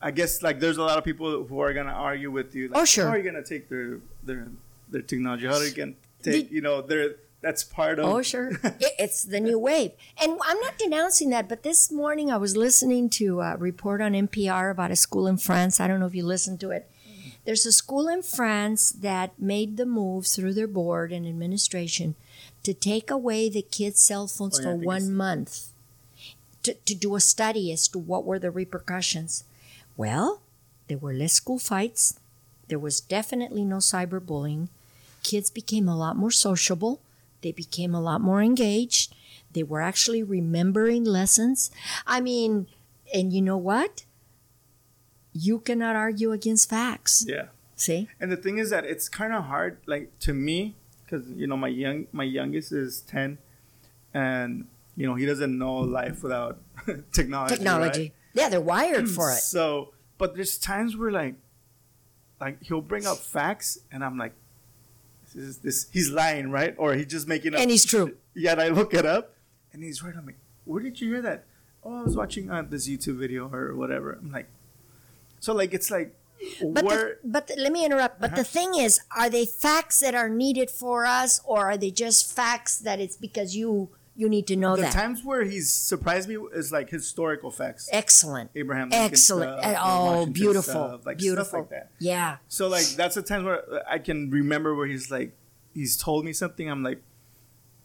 I guess like there's a lot of people who are gonna argue with you. Like, Oh, sure. How are you gonna take their their their technology? How are you gonna take? Did- you know, their that's part of. Oh, sure. (laughs) It's the new wave. And I'm not denouncing that, but this morning I was listening to a report on NPR about a school in France. I don't know if you listened to it. There's a school in France that made the move through their board and administration to take away the kids' cell phones Oh, yeah, for one month to, to do a study as to what were the repercussions. Well, there were less school fights. There was definitely no cyberbullying. Kids became a lot more sociable. They became a lot more engaged. They were actually remembering lessons. I mean, and you know what? You cannot argue against facts. Yeah, See? and the thing is that it's kind of hard, like to me, because you know my young my youngest is ten, and you know he doesn't know life without (laughs) technology. Technology. right? Yeah, they're wired mm, for it. So, but there's times where like, like he'll bring up facts, and I'm like, this is this he's lying, right? Or he's just making up. And he's true. Yeah, and I look it up, and he's right. I'm like, where did you hear that? Oh, I was watching uh, this YouTube video or whatever. I'm like, so like it's like, But, where? the, but the- let me interrupt. But Uh-huh. the thing is, are they facts that are needed for us, or are they just facts that it's because you you need to know the that? times where he's surprised me is like historical facts. Excellent. Abraham Lincoln Excellent. stuff, oh, beautiful. stuff, like beautiful. stuff like that. Yeah. So like that's the times where I can remember where he's like, he's told me something. I'm like,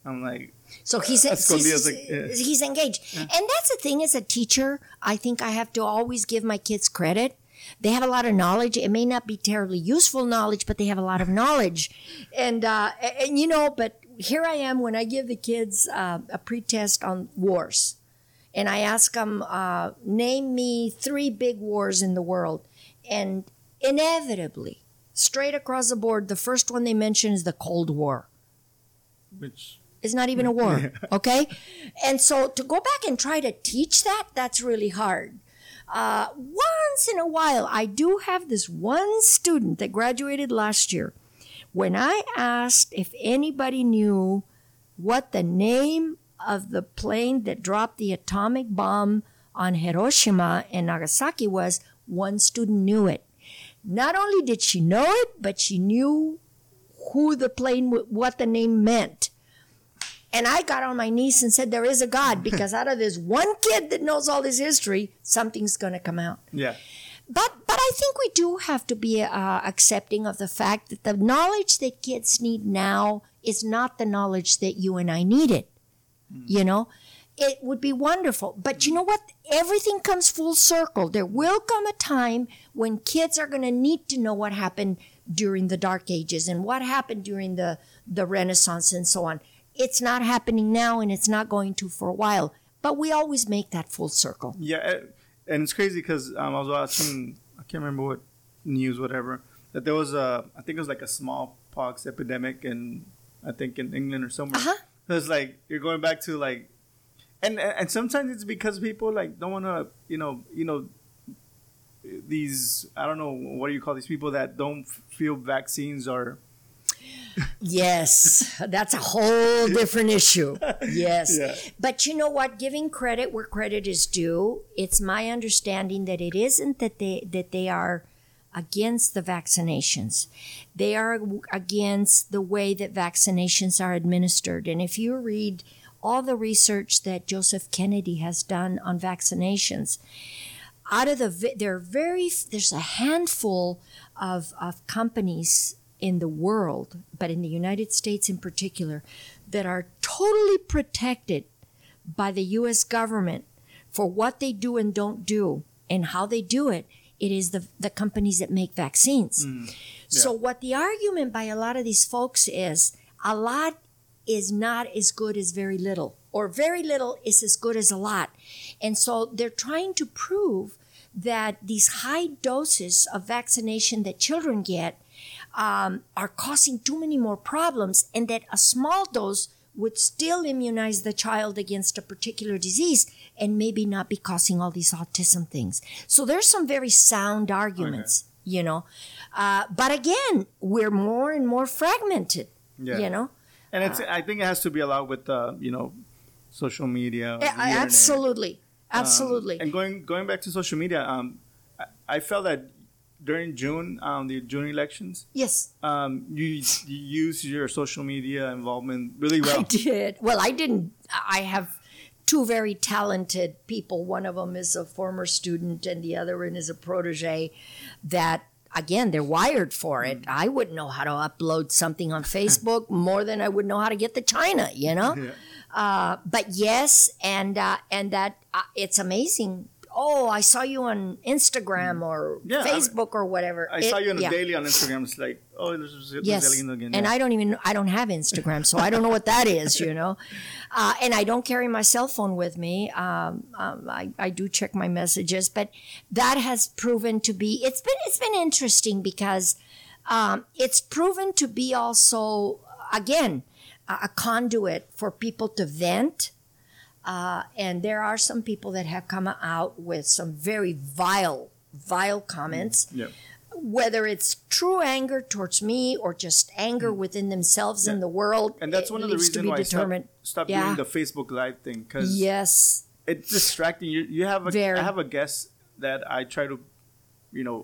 I'm like, So he's Uh, escondidas, he's, like, yeah. he's engaged, and that's the thing. As a teacher, I think I have to always give my kids credit. They have a lot of knowledge. It may not be terribly useful knowledge, but they have a lot of knowledge, and uh, and, you know. But here I am when I give the kids uh, a pretest on wars, and I ask them, uh, name me three big wars in the world. And inevitably, straight across the board, the first one they mention is the Cold War. Which It's not even a war, (laughs) okay? And so to go back and try to teach that, that's really hard. Uh, once in a while, I do have this one student that graduated last year. When I asked if anybody knew what the name of the plane that dropped the atomic bomb on Hiroshima and Nagasaki was, one student knew it. Not only did she know it, but she knew who the plane, what the name meant. And I got on my knees and said, There is a God, because (laughs) out of this one kid that knows all this history, something's going to come out. yeah, But but I think we do have to be uh, accepting of the fact that the knowledge that kids need now is not the knowledge that you and I needed. You know, it would be wonderful. But you know what? Everything comes full circle. There will come a time when kids are going to need to know what happened during the Dark Ages and what happened during the the Renaissance and so on. It's not happening now, and it's not going to for a while. But we always make that full circle. yeah, eh, and it's crazy because um, I was watching. I can't remember what news, whatever. That there was a, I think it was like a smallpox epidemic in, I think in England or somewhere. Uh-huh. So it's like you're going back to like, and and sometimes it's because people like don't want to, you know, you know, these I don't know what do you call these people that don't feel vaccines are. Yes, that's a whole different issue. Yes. Yeah. But you know what? Giving credit where credit is due, it's my understanding that it isn't that they that they are against the vaccinations. They are against the way that vaccinations are administered. And if you read all the research that Joseph Kennedy has done on vaccinations, out of the there are very there's a handful of, of companies in the world, but in the United States in particular, that are totally protected by the U.S. government for what they do and don't do and how they do it. It is the the companies that make vaccines. Mm, so what the argument by a lot of these folks is a lot is not as good as very little, or very little is as good as a lot. And so they're trying to prove that these high doses of vaccination that children get um, are causing too many more problems, and that a small dose would still immunize the child against a particular disease and maybe not be causing all these autism things. So there's some very sound arguments, you know. Uh, but again, we're more and more fragmented, Yeah. you know. And it's I think it has to be allowed with uh, you know, social media. Yeah, absolutely, absolutely. Um, and going going back to social media, um, I, I felt that during June, um, the June elections, yes. um, you, you used your social media involvement really well. I did. Well, I didn't. I have two very talented people. One of them is a former student, and the other one is a protege. That again, they're wired for it. I wouldn't know how to upload something on Facebook (laughs) more than I would know how to get to China. You know. Yeah. Uh, but yes, and uh, and that uh, it's amazing. Oh, I saw you on Instagram or Yeah, I- Facebook or whatever. I It- saw you on the yeah. daily on Instagram. It's like, oh, this is Yes, again. and Yeah. I don't even I don't have Instagram, so I don't know what that is, you know. (laughs) Uh, and I don't carry my cell phone with me. Um, um, I, I do check my messages, but that has proven to be it's been it's been interesting because um, it's proven to be also again a, a conduit for people to vent. Uh, and there are some people that have come out with some very vile, vile comments yeah. whether it's true anger towards me or just anger within themselves and the world. And that's one of the reasons why I stopped, determined. stopped Yeah. doing the Facebook Live thing because Yes, it's distracting. You you have a Very. I have a guest that I try to, you know,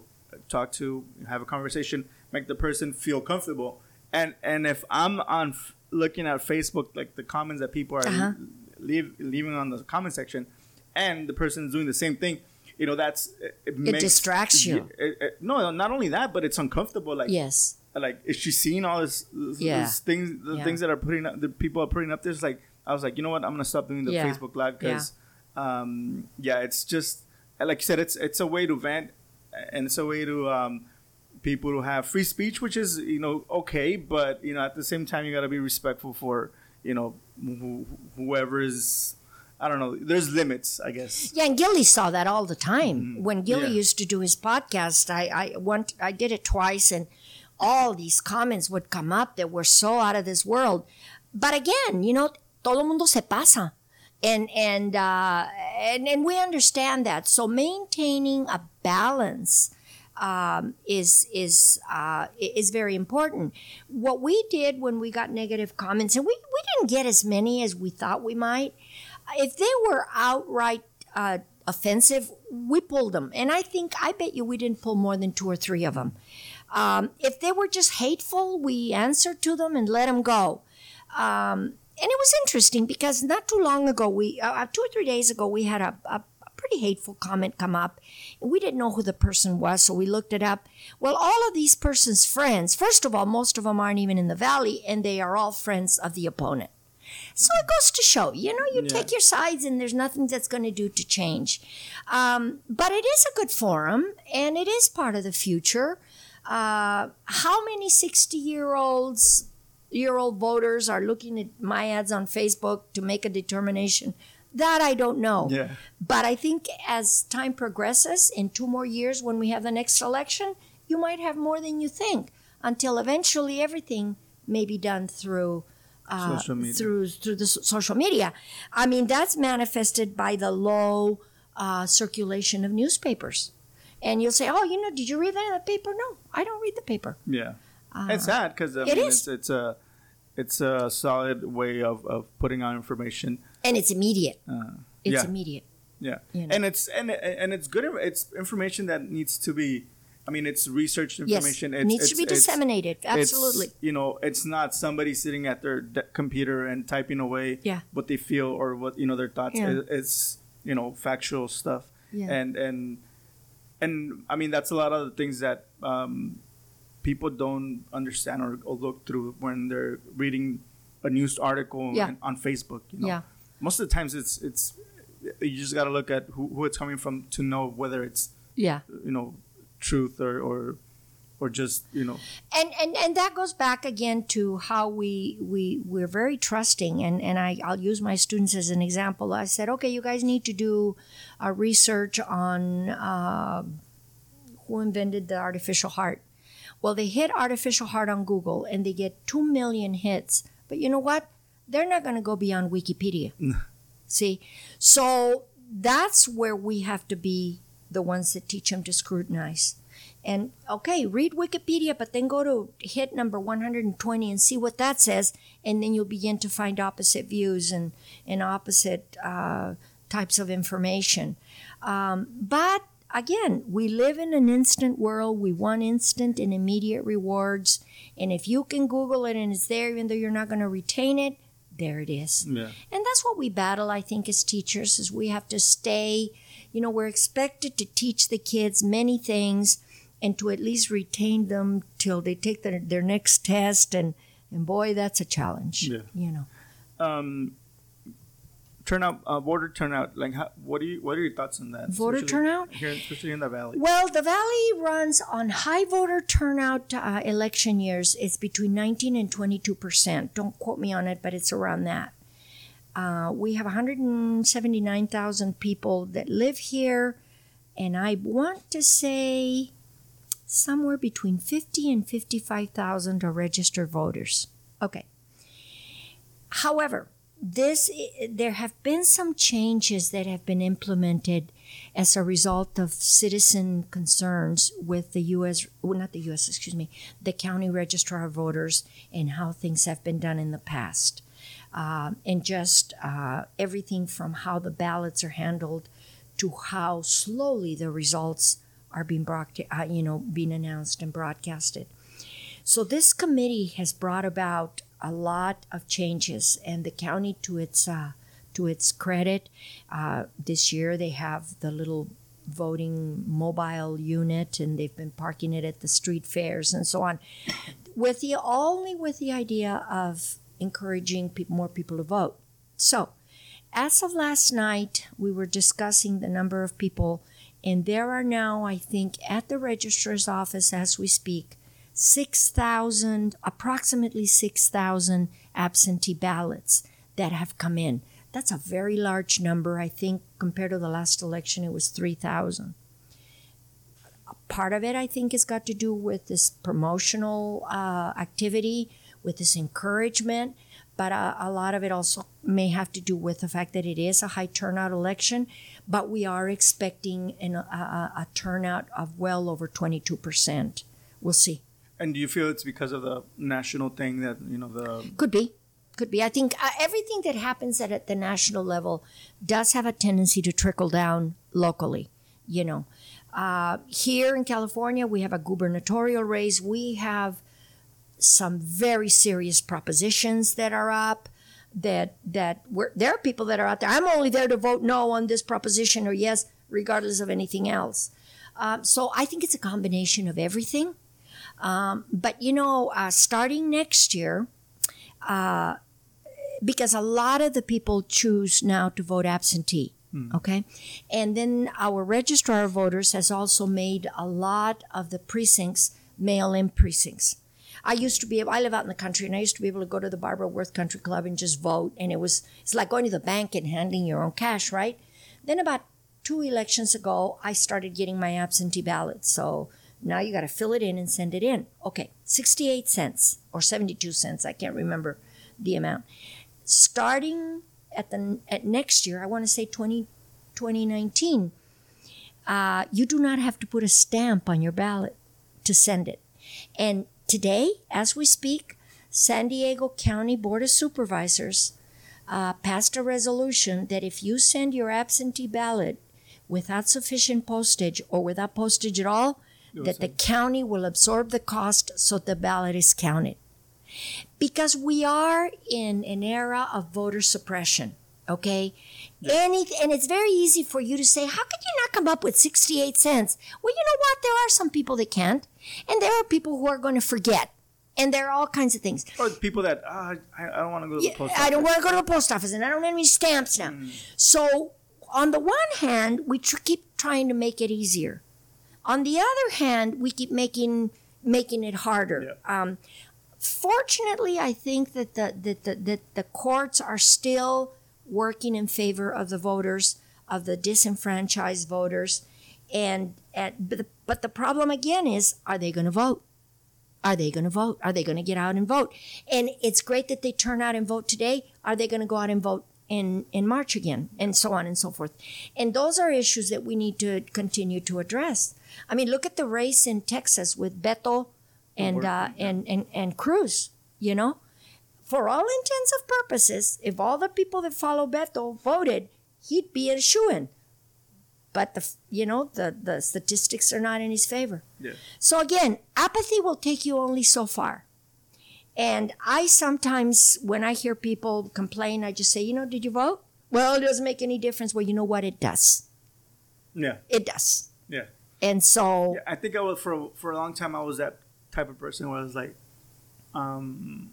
talk to, have a conversation, make the person feel comfortable. And and if I'm on f- looking at Facebook, like the comments that people are Uh-huh. Leave, leaving on the comment section, and the person's doing the same thing, you know, that's it, it makes, distracts you. it- it- no, not only that, but it's uncomfortable. Like yes, like is she seeing all this, this Yeah. this things the Yeah. things that are putting up the people are putting up there's like i was like you know what i'm gonna stop doing the Yeah. facebook live because um yeah it's just like you said it's it's a way to vent and it's a way to um people to have free speech which is you know okay but you know at the same time you got to be respectful for you know who, whoever is I don't know. There's limits, I guess. Yeah, and Gilly saw that all the time. When Gilly Mm-hmm. Yeah. used to do his podcast, I I want I did it twice, and all these comments would come up that were so out of this world. But again, you know, todo mundo se pasa, and and uh, and and we understand that. So maintaining a balance um, is is uh, is very important. What we did when we got negative comments, and we, we didn't get as many as we thought we might. If they were outright uh, offensive, we pulled them, and I think I bet you we didn't pull more than two or three of them. Um, if they were just hateful, we answered to them and let them go. Um, and it was interesting because not too long ago, we uh, two or three days ago, we had a, a pretty hateful comment come up. We didn't know who the person was, so we looked it up. Well, all of these persons' friends, first of all, most of them aren't even in the valley, and they are all friends of the opponent. So it goes to show, you know, you Yeah. take your sides, and there's nothing that's going to do to change. Um, but it is a good forum, and it is part of the future. Uh, how many 60 year olds year old voters are looking at my ads on Facebook to make a determination. That I don't know. Yeah. But I think as time progresses, in two more years when we have the next election, you might have more than you think until eventually everything may be done through. Uh, Social media. through through the social media, I mean that's manifested by the low uh, circulation of newspapers, and you'll say, "Oh, you know, did you read that in the paper?" No, I don't read the paper. Yeah, it's sad because I Uh, mean, is. it's it's a it's a solid way of, of putting out information. And it's immediate. Uh, It's yeah, immediate. yeah, you know. and it's and and it's good. It's information that needs to be. I mean, it's research Yes, information. It's, needs to be it's- disseminated. Absolutely. you know, it's not somebody sitting at their de- computer and typing away Yeah. what they feel or what you know their thoughts. Yeah. It- It's you know factual stuff. Yeah. And and and I mean that's a lot of the things that um, people don't understand or, or look through when they're reading a news article Yeah. on- on Facebook. You know? Yeah. Most of the times it's it's you just got to look at who, who it's coming from to know whether it's Yeah. you know truth or or or just you know and and and that goes back again to how we we we're very trusting and and I I'll use my students as an example. I said, okay, you guys need to do a research on uh, who invented the artificial heart. Well, they hit artificial heart on Google and they get two million hits. But you know what? They're not going to go beyond Wikipedia. (laughs) See, so that's where we have to be the ones that teach them to scrutinize. And okay, read Wikipedia, but then go to hit number 120 and see what that says, and then you'll begin to find opposite views and, and opposite uh, types of information. Um, but again, we live in an instant world. We want instant and immediate rewards. And if you can Google it and it's there, even though you're not going to retain it, there it is. yeah And that's what we battle, I think, as teachers, is we have to stay, you know, we're expected to teach the kids many things and to at least retain them till they take their, their next test. And, and boy, that's a challenge, Yeah. you know. um turnout uh, voter turnout like how, what do you what are your thoughts on that Voter Especially turnout? here especially in the valley Well, the Valley runs on high voter turnout uh, election years. It's between 19 and 22 percent. Don't quote me on it, but it's around that. Uh, we have 179,000 people that live here, and I want to say somewhere between 50 and 55,000 are registered voters. Okay. However, this there have been some changes that have been implemented as a result of citizen concerns with the U.S. Well, not the U.S. Excuse me, the county registrar of voters and how things have been done in the past, um, and just uh, everything from how the ballots are handled to how slowly the results are being brought, uh, you know, being announced and broadcasted. So this committee has brought about a lot of changes, and the county, to its uh, to its credit, uh, this year they have the little voting mobile unit, and they've been parking it at the street fairs and so on, with the only with the idea of encouraging pe- more people to vote. So, as of last night, we were discussing the number of people, and there are now, I think, at the registrar's office as we speak, 6,000, approximately 6,000 absentee ballots that have come in. That's a very large number. I think compared to the last election, it was 3,000. Part of it, I think, has got to do with this promotional uh, activity, with this encouragement, but uh, a lot of it also may have to do with the fact that it is a high turnout election, but we are expecting an, a, a turnout of well over 22%. We'll see. And do you feel it's because of the national thing that, you know, the. Could be. Could be. I think uh, everything that happens at, at the national level does have a tendency to trickle down locally, you know. Uh, here in California, we have a gubernatorial race. We have some very serious propositions that are up. That that we're, there are people that are out there. I'm only there to vote no on this proposition or yes, regardless of anything else. Um, so I think it's a combination of everything. Um, but you know, uh, starting next year, uh, because a lot of the people choose now to vote absentee. Okay. And then our registrar of voters has also made a lot of the precincts mail in precincts. I used to be able, I live out in the country and I used to be able to go to the Barbara Worth Country Club and just vote. And it was, it's like going to the bank and handing your own cash, right? Then about two elections ago, I started getting my absentee ballots. So now you got to fill it in and send it in. Okay. 68 cents or 72 cents. I can't remember the amount. Starting at the at next year, I want to say 20, 2019, uh, you do not have to put a stamp on your ballot to send it. And today, as we speak, San Diego County Board of Supervisors uh, passed a resolution that if you send your absentee ballot without sufficient postage or without postage at all, that the county will absorb the cost so the ballot is counted. Because we are in an era of voter suppression, okay? Any, and it's very easy for you to say, how could you not come up with 68 cents? Well, you know what? There are some people that can't, and there are people who are going to forget. And there are all kinds of things. Or people that, ah, I, I don't want to go to the Yeah, post I don't office. want to go to the post office and I don't have any stamps now. So, on the one hand, we tr- keep trying to make it easier. On the other hand, we keep making making it harder. Um, fortunately, I think that the that the, that the courts are still working in favor of the voters, of the disenfranchised voters, and at, but, the, but the problem again is, are they going to vote? Are they going to vote? Are they going to get out and vote? And it's great that they turn out and vote today. Are they going to go out and vote in, in March again? And so on and so forth. And those are issues that we need to continue to address. I mean, look at the race in Texas with Beto and, uh, and, and, and Cruz, you know? For all intents and purposes, if all the people that follow Beto voted, he'd be a shoo-in. But the you know the the statistics are not in his favor. Yeah. So again, apathy will take you only so far. And I sometimes, when I hear people complain, I just say, you know, did you vote? Well, it doesn't make any difference. Well, you know what? It does. Yeah. It does. Yeah. And so, Yeah, I think I was for for a long time. I was that type of person where I was like, um,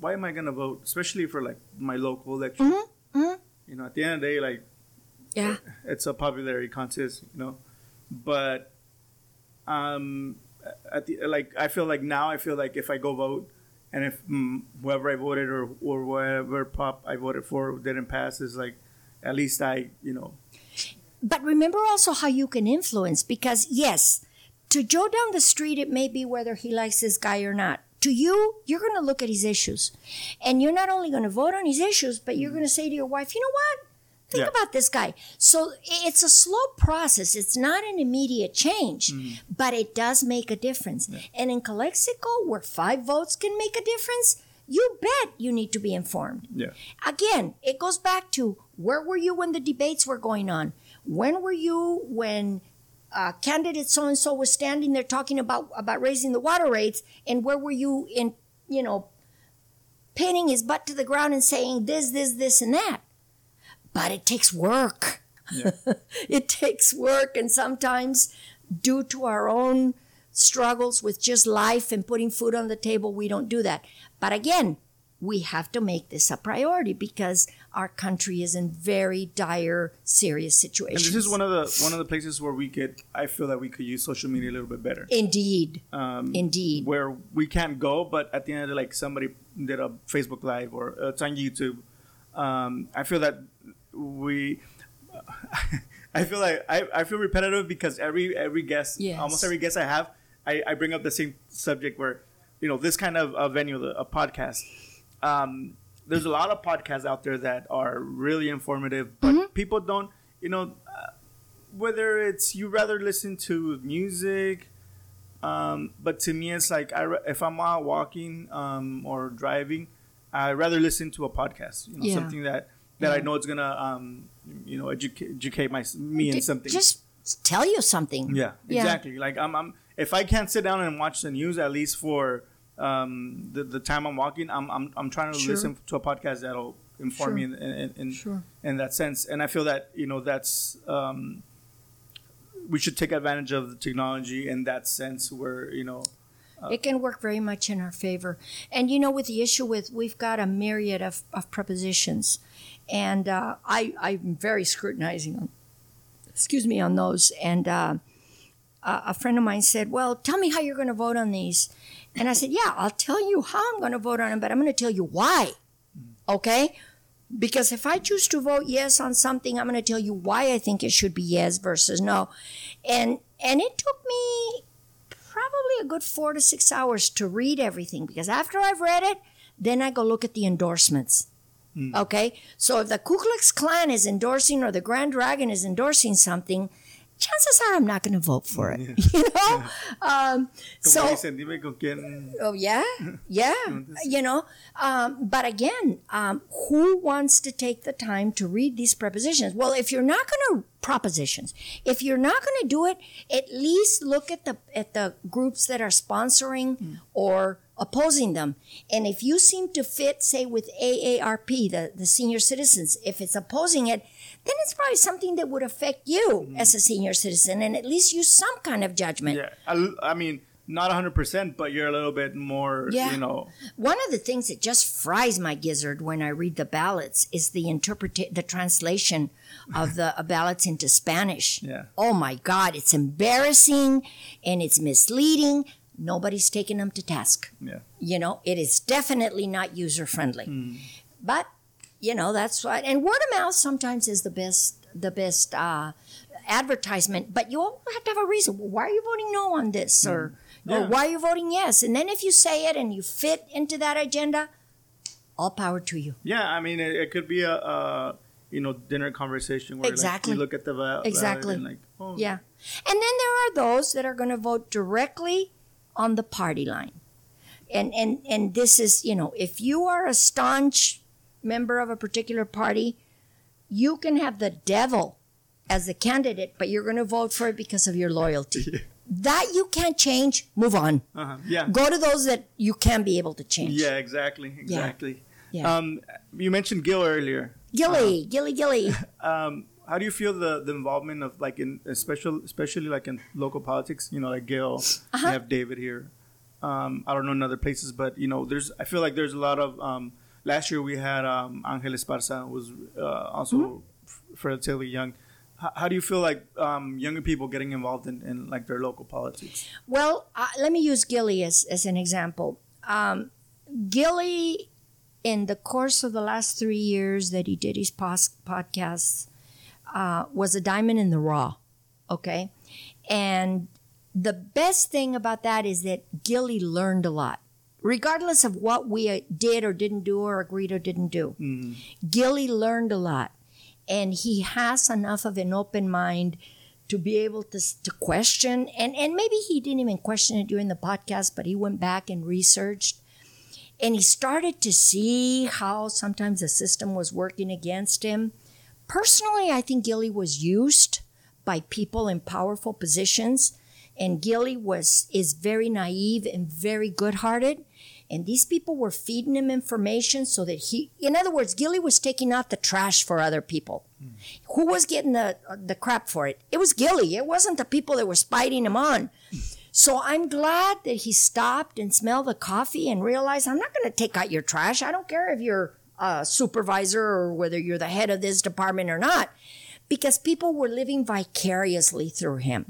why am I gonna vote? Especially for like my local election. Mhm, mhm. You know, at the end of the day, like yeah, it's a popularity contest. You know, but um, at the like I feel like now I feel like if I go vote. And if mm, whoever I voted or, or whatever pop I voted for didn't pass, is like, at least I, you know, But remember also how you can influence because, yes, to Joe down the street, it may be whether he likes this guy or not. To you, you're going to look at his issues. And you're not only going to vote on his issues, but you're going to say to your wife, you know what? Think Yeah. about this guy. So it's a slow process. It's not an immediate change, mm-hmm. but it does make a difference. And in Calexico, where five votes can make a difference, you bet you need to be informed. yeah. Again, it goes back to where were you when the debates were going on? When were you when uh, candidate so and so was standing there talking about about raising the water rates? And where were you in you know pinning his butt to the ground and saying this, this, this, and that? But it takes work. Yeah. (laughs) it takes work, and sometimes due to our own struggles with just life and putting food on the table, we don't do that. But again, we have to make this a priority because our country is in very dire, serious And this is one of the one of the places where we could I feel that we could use social media a little bit better. Indeed, Um, indeed. where we can't go, but at the end of the, like somebody did a Facebook Live or uh, it's on YouTube. um, I feel that we. (laughs) I feel like I, I feel repetitive because every every guest, Yes. almost every guest I have, I, I bring up the same subject where, you know, this kind of a venue, a podcast. Um, there's a lot of podcasts out there that are really informative, but Mm-hmm. people don't, you know, uh, whether it's you rather listen to music, um, but to me it's like I if I'm out walking um, or driving, I rather listen to a podcast. You know, Yeah. something that that I know it's gonna um, you know educate educate my me in something. Just tell you something. yeah, Yeah. exactly. Like I'm, I'm if I can't sit down and watch the news at least for um, the the time I'm walking, I'm I'm, I'm trying to Sure. listen to a podcast that'll inform me in in, in, in, Sure. in that sense. And I feel that you know that's um, we should take advantage of the technology in that sense where you know It can work very much in our favor. And you know, with the issue with we've got a myriad of, of prepositions, and uh, I I'm very scrutinizing on, excuse me, on those. And uh, a a friend of mine said, "Well, tell me how you're going to vote on these." And I said, "Yeah, I'll tell you how I'm going to vote on them, but I'm going to tell you why." Mm. Okay. Because if I choose to vote yes on something, I'm going to tell you why I think it should be yes versus no. And and it took me probably a good four to six hours to read everything because after I've read it, then I go look at the endorsements. Mm. Okay, so if the Ku Klux Klan is endorsing or the Grand Dragon is endorsing something, chances are I'm not going to vote for it. (laughs) You know, um, so dicen, dime con quién Oh yeah, yeah. (laughs) you know, um, but again, um, who wants to take the time to read these prepositions? Well, if you're not going to propositions, if you're not going to do it, at least look at the at the groups that are sponsoring or opposing them. And if you seem to fit, say with AARP, the the senior citizens, if it's opposing it, then it's probably something that would affect you as a senior citizen, and at least use some kind of judgment. yeah I, I mean not 100% but you're a little bit more Yeah. you know One of the things that just fries my gizzard when I read the ballots is the interpret the translation (laughs) of the uh, ballots into Spanish. Yeah. Oh my God, it's embarrassing and it's misleading. Nobody's taking them to task. yeah You know, it is definitely not user friendly. But you know that's what. And word of mouth sometimes is the best. The best. Uh, advertisement but you all have to have a reason why are you voting no on this or, or Yeah. why are you voting yes and then if you say it and you fit into that agenda all power to you Yeah, I mean, it, it could be a, a you know dinner conversation where Exactly. like, you look at the va- Exactly. and like oh Yeah. And then there are those that are going to vote directly on the party line. And and and this is, you know, if you are a staunch member of a particular party, you can have the devil as a candidate, but you're going to vote for it because of your loyalty. (laughs) That you can't change, move on. uh-huh. yeah Go to those that you can be able to change. yeah exactly exactly Yeah. um you mentioned Gil earlier Gilly, Gilly, Gilly. (laughs) um how do you feel the, the involvement of like in especially especially like in local politics you know like Gil Uh-huh. you have David here um I don't know in other places but you know there's I feel like there's a lot of um last year we had um Angel Esparza was uh, also Mm-hmm. relatively young how, how do you feel like um, younger people getting involved in, in like their local politics Well, uh, let me use Gilly as, as an example. Um, Gilly, in the course of the last three years that he did his pos- podcasts, uh, was a diamond in the raw. Okay. And the best thing about that is that Gilly learned a lot, regardless of what we uh, did or didn't do or agreed or didn't do. Gilly learned a lot, and he has enough of an open mind to be able to, to question and, and maybe he didn't even question it during the podcast but he went back and researched and he started to see how sometimes the system was working against him personally i think gilly was used by people in powerful positions and gilly was is very naive and very good-hearted and these people were feeding him information so that he in other words gilly was taking out the trash for other people who was getting the the crap for it? It was Gilly. It wasn't the people that were spiting him on. So I'm glad that he stopped and smelled the coffee and realized I'm not going to take out your trash. I don't care if you're a supervisor or whether you're the head of this department or not, because people were living vicariously through him,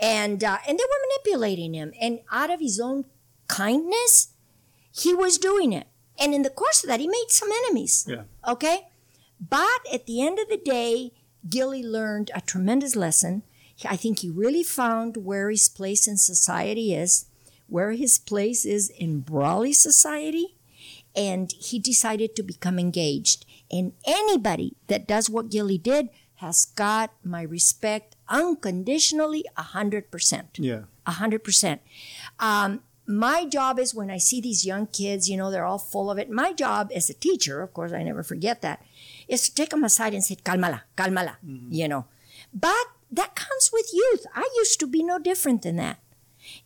and uh, and they were manipulating him. And out of his own kindness, he was doing it. And in the course of that, he made some enemies. yeah Okay? But at the end of the day, Gilly learned a tremendous lesson. I think he really found where his place in society is, where his place is in Brawley society, and he decided to become engaged. And anybody that does what Gilly did has got my respect unconditionally, a hundred percent. Yeah. A hundred percent. Um, my job is when I see these young kids, you know, they're all full of it. My job as a teacher, of course, I never forget that, is to take them aside and say, calmala, calmala, you know. But that comes with youth. I used to be no different than that.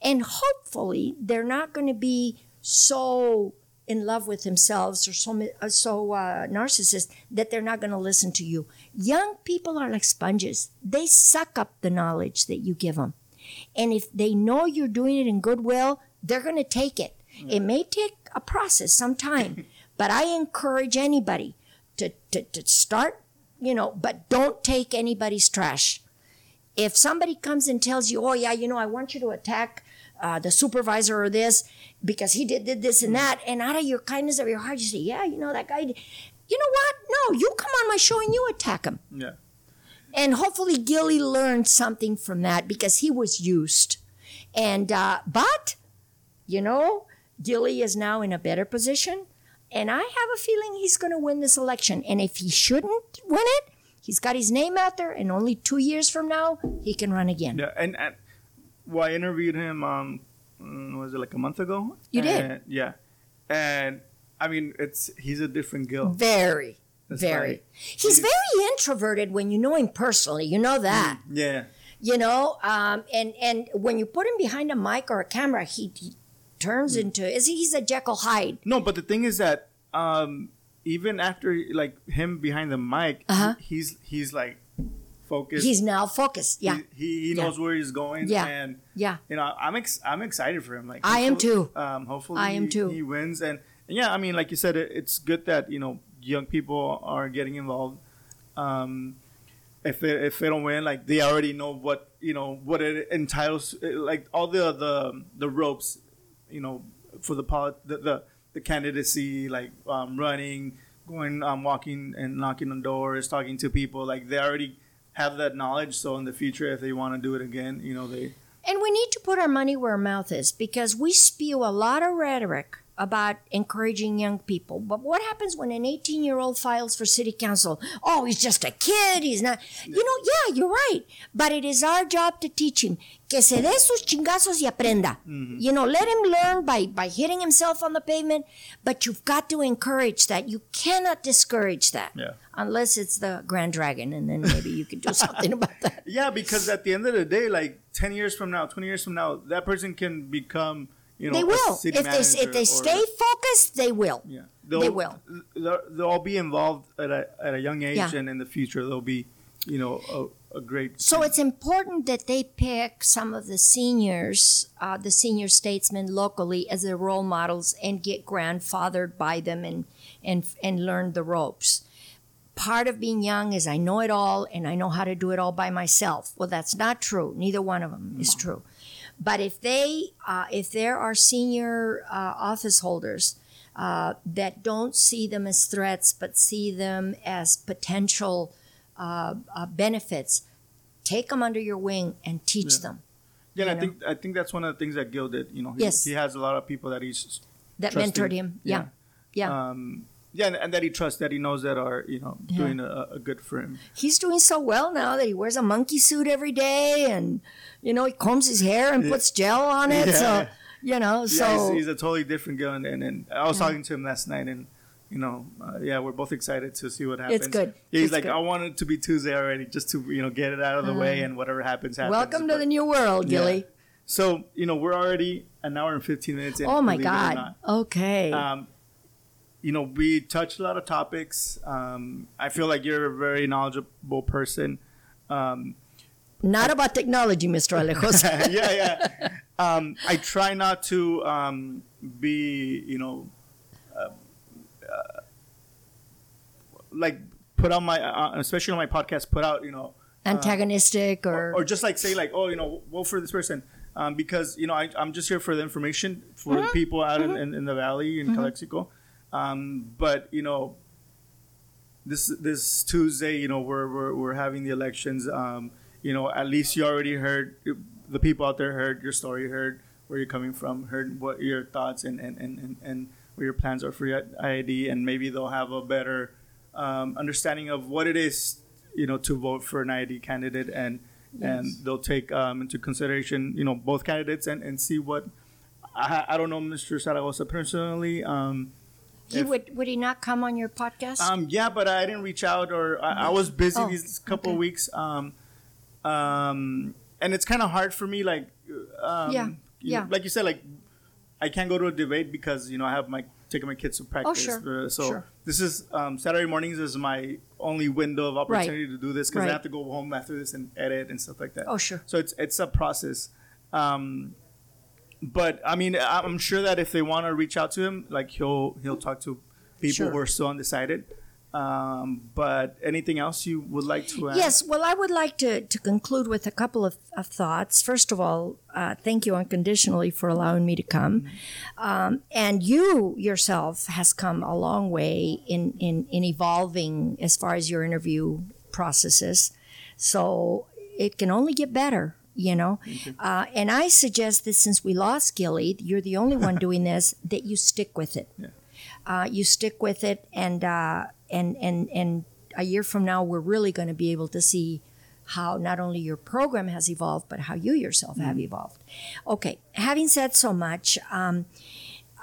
And hopefully, they're not going to be so in love with themselves or so uh, so uh, narcissist that they're not going to listen to you. Young people are like sponges; they suck up the knowledge that you give them, and if they know you're doing it in goodwill, they're going to take it. It may take a process, some time, (laughs) but I encourage anybody to, to to start, you know, but don't take anybody's trash. If somebody comes and tells you, "Oh yeah, you know, I want you to attack." Uh, the supervisor or this because he did, did this and that. And out of your kindness of your heart, you say, yeah, you know, that guy, did. you know what? No, you come on my show and you attack him. Yeah. And hopefully Gilly learned something from that because he was used. And, uh, but, you know, Gilly is now in a better position. And I have a feeling he's going to win this election. And if he shouldn't win it, he's got his name out there. And only two years from now, he can run again. Yeah. And, and well, I interviewed him, um, mm, was it like a month ago? You did? Yeah. And I mean, it's he's a different Gil. Very, very. right. He's very introverted when you know him personally. You know that. Yeah. you know um, and and when you put him behind a mic or a camera he, he turns into is he, he's a jekyll hyde No, but the thing is that um, even after like him behind the mic, Uh-huh. he's he's like focused. he's now focused yeah He he, he Yeah. knows where he's going. Yeah. And yeah you know, I'm ex- I'm excited for him. Like I am too. Um, hopefully, I am he- too. He wins, and, and yeah, I mean, like you said, it, it's good that you know young people are getting involved. Um, if they, if they don't win, like they already know what you know what it entitles, like all the the the ropes, you know, for the polit- the, the the candidacy, like um, running, going, um, walking and knocking on doors, talking to people, like they already have that knowledge. So in the future, if they want to do it again, you know, they and we need to put our money where our mouth is because we spew a lot of rhetoric about encouraging young people. But what happens when an 18 year old files for city council? Oh he's just a kid he's not you know yeah you're right. But it is our job to teach him que se dé sus chingazos y aprenda. Mm-hmm. You know let him learn by by hitting himself on the pavement but you've got to encourage that. You cannot discourage that Yeah. unless it's the grand dragon and then maybe you can do (laughs) something about that. Yeah, because at the end of the day, like ten years from now, twenty years from now, that person can become, you know, they will if they if they or- stay focused they will yeah, they will. They'll, they'll all be involved at a at a young age, Yeah. and in the future, they'll be, you know, a, a great. So it's important that they pick some of the seniors, uh, the senior statesmen locally as their role models and get grandfathered by them and, and, and learn the ropes. Part of being young is I know it all and I know how to do it all by myself. Well, that's not true. Neither one of them is true. But if they, uh, if there are senior uh, office holders uh, that don't see them as threats, but see them as potential uh, uh, benefits, take them under your wing and teach Yeah. them yeah, I you think I think that's one of the things that Gil did. You know, he, Yes. he has a lot of people that he's that Trusting. mentored him. Yeah, yeah. um, yeah, and, and that he trusts, that he knows that are you know Yeah. doing a, a good for him. He's doing so well now that he wears a monkey suit every day, and you know he combs his hair and Yeah. puts gel on it. So you know, so yeah, he's, he's a totally different guy. and, and, I was Yeah. talking to him last night, and you know, uh, yeah, we're both excited to see what happens. It's good. Yeah, he's It's like, good. I want it to be Tuesday already, just to you know get it out of the way, and whatever happens, happens. welcome to the new world, Yeah. Gilly. So you know, we're already an hour and fifteen minutes in. Oh my believe it or God. Okay. Um, you know, we touched a lot of topics. Um, I feel like you're a very knowledgeable person. Um, Not about technology, Mr. (laughs) Alejos. (laughs) yeah, yeah. Um, I try not to um, be, you know, uh, uh, like put on my, uh, especially on my podcast, put out, you know, Antagonistic or, or just like say like, oh, you know, vote for this person. Um, because you know I, I'm just here for the information for Mhm. people out in, in, in the valley in Calexico. Um, but you know, this this Tuesday, you know, we're we're, we're having the elections. Um, you know, at least you already heard the people out there heard your story, heard where you're coming from, heard what your thoughts and and, and, and, and what your plans are for your IID, and maybe they'll have a better um, understanding of what it is, you know, to vote for an IID candidate, and yes. and they'll take um, into consideration, you know, both candidates and, and see what. I, I don't know Mr. Zaragoza personally. Um, he if, would would he not come on your podcast? Um, yeah, but I didn't reach out, or I, I was busy oh, these couple okay. of weeks. Um, um, and it's kind of hard for me, like, um, yeah, yeah, know, like you said, like I can't go to a debate because you know I have my taking my kids to practice. Oh, sure. Uh, so sure. this is um, Saturday mornings is my only window of opportunity right. to do this because right. I have to go home after this and edit and stuff like that. Oh, sure. So it's it's a process. Um, but I mean, I'm sure that if they want to reach out to him, like he'll he'll talk to people sure. who are still undecided. Um, but anything else you would like to add? Yes, well, I would like to, to conclude with a couple of, of thoughts. First of all, uh, thank you unconditionally for allowing me to come. Um, and you yourself has come a long way in, in, in evolving as far as your interview processes. So it can only get better you know. Uh, and I suggest that since we lost Gilly, you're the only one (laughs) doing this, that you stick with it. Yeah. Uh, you stick with it, and uh, and and and a year from now we're really going to be able to see how not only your program has evolved but how you yourself mm. have evolved. Okay having said so much um,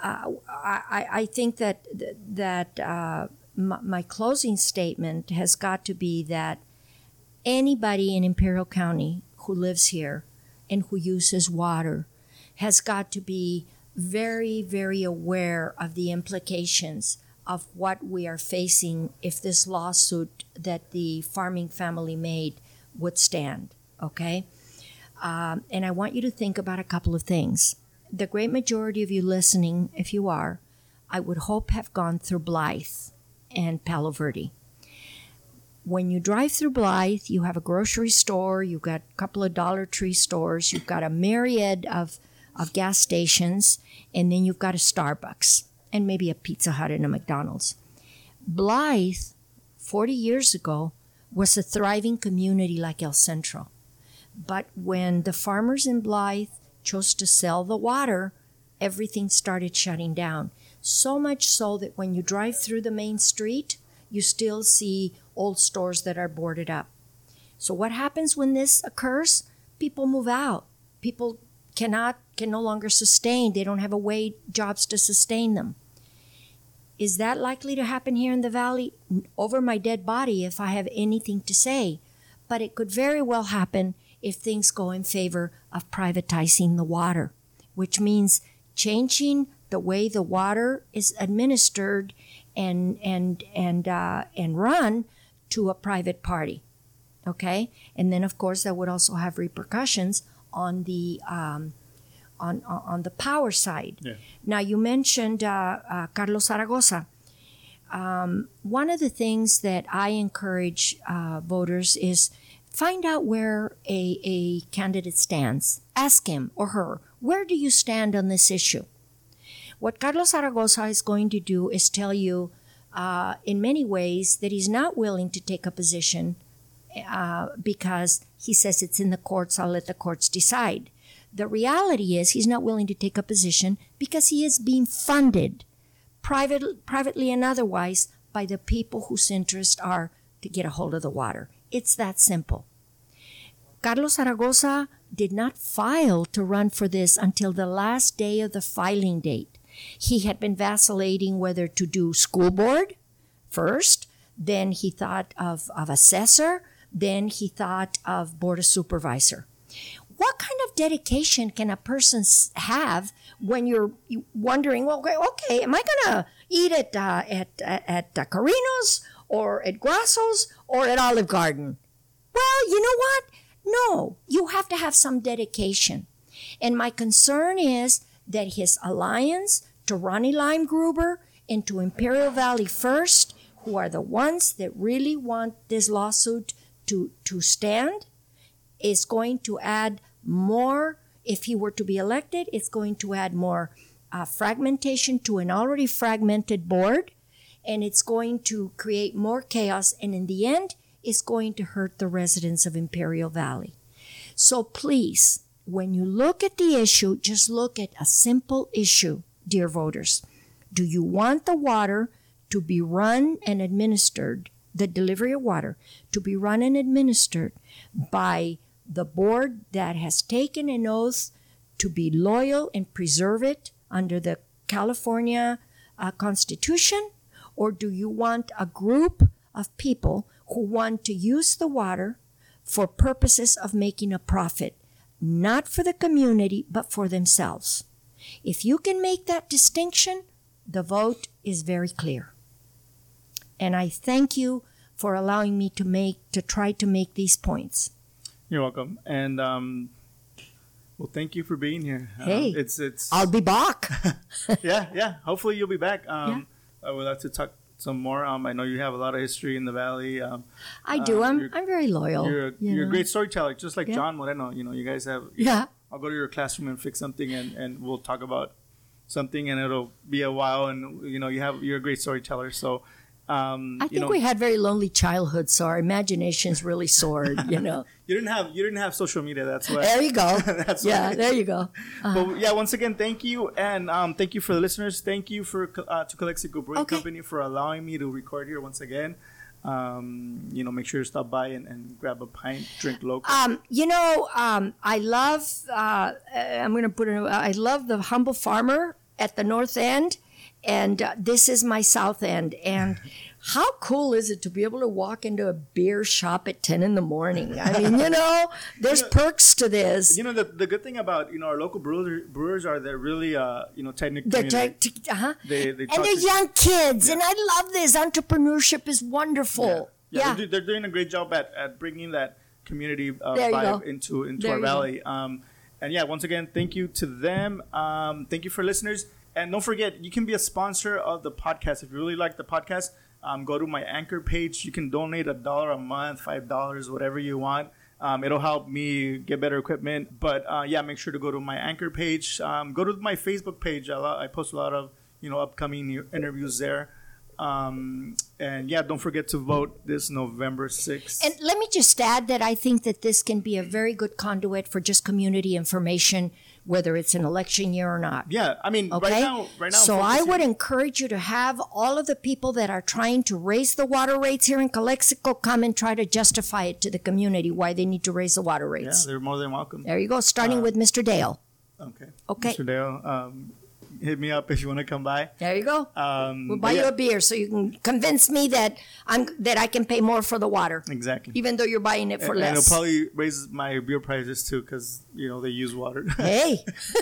uh, I, I, think that that uh, my, my closing statement has got to be that anybody in Imperial County who lives here and who uses water has got to be very, very aware of the implications of what we are facing if this lawsuit that the farming family made would stand. Okay? Um, and I want you to think about a couple of things. The great majority of you listening, if you are, I would hope have gone through Blythe and Palo Verde. When you drive through Blythe, you have a grocery store, you've got a couple of Dollar Tree stores, you've got a myriad of, of gas stations, and then you've got a Starbucks and maybe a Pizza Hut and a McDonald's. Blythe, 40 years ago, was a thriving community like El Centro. But when the farmers in Blythe chose to sell the water, everything started shutting down. So much so that when you drive through the main street, you still see old stores that are boarded up. So, what happens when this occurs? People move out. People cannot, can no longer sustain. They don't have a way, jobs to sustain them. Is that likely to happen here in the valley? Over my dead body if I have anything to say. But it could very well happen if things go in favor of privatizing the water, which means changing the way the water is administered and and and uh, and run to a private party. Okay, and then of course that would also have repercussions on the um, on, on the power side. Yeah. Now, you mentioned uh, uh, Carlos Zaragoza. Um, one of the things that I encourage uh, voters is find out where a, a candidate stands. Ask him or her, where do you stand on this issue? What Carlos Zaragoza is going to do is tell you, uh, in many ways, that he's not willing to take a position uh, because he says it's in the courts, I'll let the courts decide. The reality is he's not willing to take a position because he is being funded private, privately and otherwise by the people whose interests are to get a hold of the water. It's that simple. Carlos Zaragoza did not file to run for this until the last day of the filing date. He had been vacillating whether to do school board first, then he thought of, of assessor, then he thought of board of supervisor what kind of dedication can a person have when you're wondering, well, okay, am I going to eat at, uh, at, at, at Carino's or at Grasso's or at Olive Garden? Well, you know what? No, you have to have some dedication. And my concern is that his alliance to Ronnie Lime Gruber and to Imperial Valley First, who are the ones that really want this lawsuit to, to stand, is going to add more, if he were to be elected, it's going to add more uh, fragmentation to an already fragmented board. and it's going to create more chaos. And in the end, it's going to hurt the residents of Imperial Valley. So please, when you look at the issue, just look at a simple issue, dear voters. Do you want the water to be run and administered, the delivery of water to be run and administered by the board that has taken an oath to be loyal and preserve it under the California uh, Constitution? Or do you want a group of people who want to use the water for purposes of making a profit, not for the community, but for themselves? If you can make that distinction, the vote is very clear. And I thank you for allowing me to make to try to make these points. You're welcome. And um, well, thank you for being here. Uh, Hey, it's it's I'll be back. (laughs) yeah, yeah. Hopefully you'll be back. Um, I would like to talk some more. Um, I know you have a lot of history in the valley. Um, I do. Uh, I'm I'm very loyal. you're a, you you're a great storyteller, just like Yeah. John Moreno. You know, you guys have. Yeah. I'll go to your classroom and fix something, and, and we'll talk about something, and it'll be a while, and you know, you have you're a great storyteller. So, um, I you think know, we had very lonely childhoods, so our imaginations really soared. You (laughs) know. you didn't have you didn't have social media. That's why. there you go. (laughs) That's yeah, there you go. (laughs) But yeah, once again, thank you, and um, thank you for the listeners. Thank you for uh, to Calexico Brewing Okay. Company for allowing me to record here once again. Um, you know, make sure to stop by and, and grab a pint, drink local. Um, you know, um, I love. Uh, I'm going to put it. I love the humble farmer at the north end, and uh, this is my south end. And how cool is it to be able to walk into a beer shop at ten in the morning? I mean, you know, (laughs) there's You know- perks to this. you know, the, the good thing about you know our local brewer, brewers are they're really uh, you know knit They're community. t- t- uh-huh. They- they and they're to- young kids, and I love this. Entrepreneurship is wonderful. yeah, Yeah. They're, they're doing a great job at, at bringing that community uh, vibe go. into into There our valley. Um, and yeah, once again, thank you to them. Um, thank you for listeners, and don't forget you can be a sponsor of the podcast if you really like the podcast. Um, go to my anchor page. You can donate a dollar a month, five dollars, whatever you want. Um, it'll help me get better equipment. But uh, yeah, make sure to go to my anchor page. Um, go to my Facebook page. I, lo- I post a lot of you know upcoming interviews there. Um, and yeah, don't forget to vote this November 6th. And let me just add that I think that this can be a very good conduit for just community information, whether it's an election year or not. yeah, I mean, Okay. right now, right now. so I would encourage you to have all of the people that are trying to raise the water rates here in Calexico come and try to justify it to the community why they need to raise the water rates. Yeah, they're more than welcome. There you go, starting Uh, with Mr. Dale. Okay. Okay. Mr. Dale, um, hit me up if you want to come by. There you go. Um, We'll buy you a beer so you can convince me that I'm that I can pay more for the water, Exactly. even though you're buying it for and, and it'll probably raise my beer prices too because you know they use water. hey,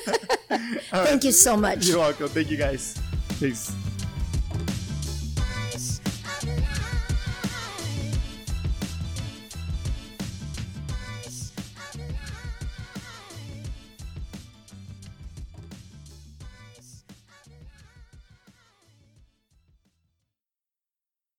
(laughs) (laughs) thank you so much. You're welcome. Thank you guys. Peace.